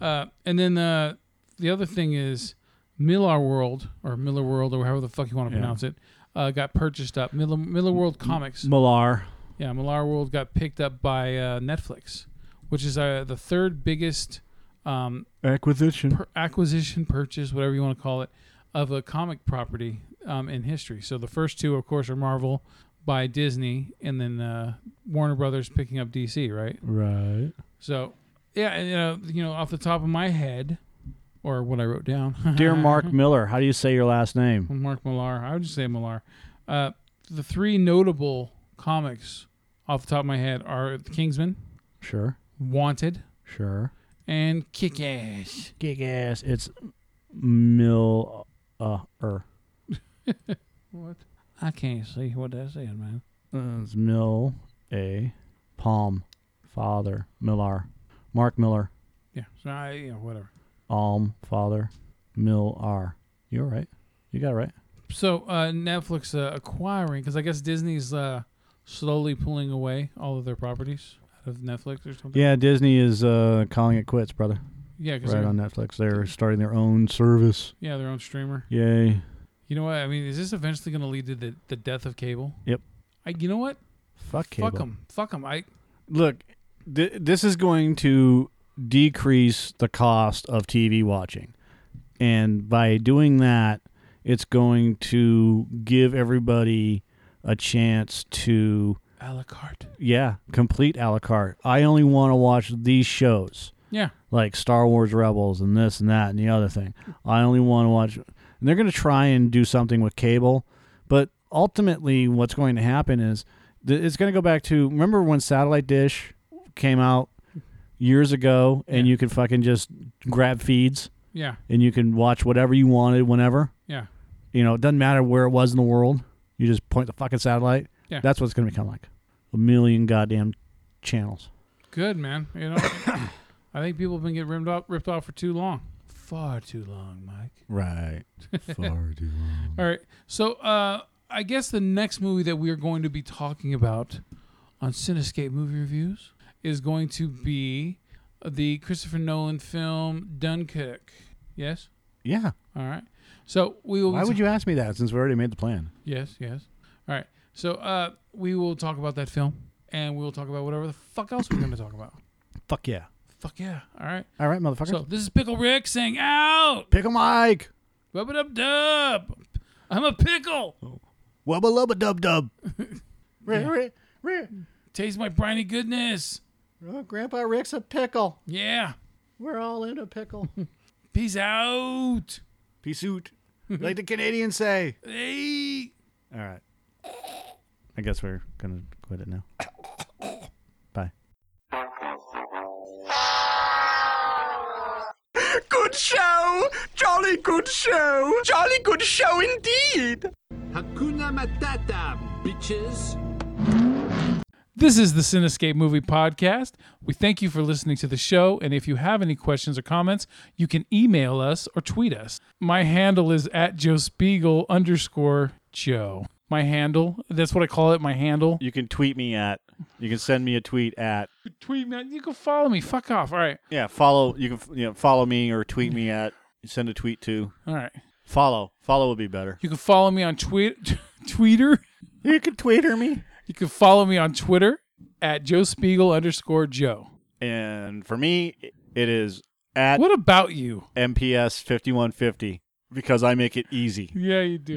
Uh, and then uh, the other thing is Millar World or Miller World or however the fuck you want to Yeah. pronounce it uh, got purchased up. Miller, Miller World Comics. Millar. Yeah, Millar World got picked up by uh, Netflix, which is uh, the third biggest um, Acquisition. per- acquisition, purchase, whatever you want to call it, of a comic property um, in history. So the first two, of course, are Marvel by Disney, and then uh, Warner Brothers picking up DC, right? Right. So yeah, and, you know, you know, off the top of my head, or what I wrote down, Dear Mark Miller, how do you say your last name? Mark Millar, I would just say Millar. Uh, the three notable comics off the top of my head are The Kingsman, Sure. Wanted, Sure. and Kick Ass. Kick ass. It's Mill. Uh, er. What? I can't see what that says, man. Uh, it's Mill A. Palm. Father. Millar. Mark Millar. Yeah, so I, you know, whatever. Alm. Father. Mill R. You're right. You got it right. So uh, Netflix uh, acquiring because I guess Disney's uh, slowly pulling away all of their properties out of Netflix or something. Yeah, Disney is uh, calling it quits, brother. yeah, because Right on Netflix. They're starting their own service. yeah, their own streamer. Yay. You know what? I mean, is this eventually going to lead to the, the death of cable? Yep. I, you know what? Fuck cable. Fuck them. Fuck them. I Look, th- this is going to decrease the cost of TV watching. And by doing that, it's going to give everybody a chance to, a la carte. yeah, complete a la carte. I only want to watch these shows, Yeah. like Star Wars Rebels and this and that and the other thing. I only want to watch. And they're going to try and do something with cable, but ultimately, what's going to happen is th- it's going to go back to remember when satellite dish came out years ago, and Yeah. you could fucking just grab feeds Yeah. and you can watch whatever you wanted whenever. Yeah. You know, it doesn't matter where it was in the world. You just point the fucking satellite. Yeah. That's what it's going to become like. A million goddamn channels. Good man. You know, I think people have been getting ripped off, ripped off for too long. Far too long, Mike. Right. Far too long. All right. So, uh, I guess the next movie that we are going to be talking about on Cinescape Movie Reviews is going to be the Christopher Nolan film Dunkirk. Yes. Yeah. All right. So we will. Why would you ask me that since we already made the plan? Yes. Yes. All right. So uh, we will talk about that film, and we will talk about whatever the fuck else we're going to talk about. Fuck yeah. Fuck yeah. All right. All right, motherfucker. So this is Pickle Rick saying out. Pickle Mike. Rub it up, dub. I'm a pickle. Wubba lubba dub dub. Rick. Taste my briny goodness. Oh, Grandpa Rick's a pickle. Yeah. We're all in a pickle. Peace out. Peace out. like the Canadians say. Hey. All right. I guess we're going to quit it now. show! Jolly good show! Jolly good show indeed! Hakuna Matata, bitches. This is the Cinescape Movie Podcast. We thank you for listening to the show. And if you have any questions or comments, you can email us or tweet us. My handle is at Joe Spiegel underscore Joe. My handle, that's what I call it, my handle. You can tweet me at, you can send me a tweet at, Tweet me. You can follow me. Fuck off. All right. yeah, follow, you can you know, follow me or tweet me at, send a tweet to. All right. Follow. Follow would be better. You can follow me on tweet, Tweeter. You can tweeter me. You can follow me on Twitter at Joe Spiegel underscore Joe. And for me, it is at What about you? MPS 5150 because I make it easy. Yeah, you do.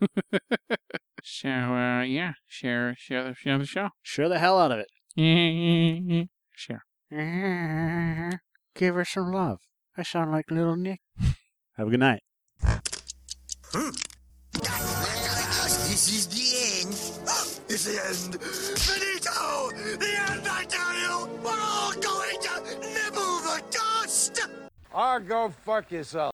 So, uh, yeah, share, share the, share the show. Share the hell out of it. Share. Give her some love. I sound like little Nick. Have a good night. This is the end. It's the end. Finito! The end, I tell you! We're all going to nibble the dust! Or go fuck yourself.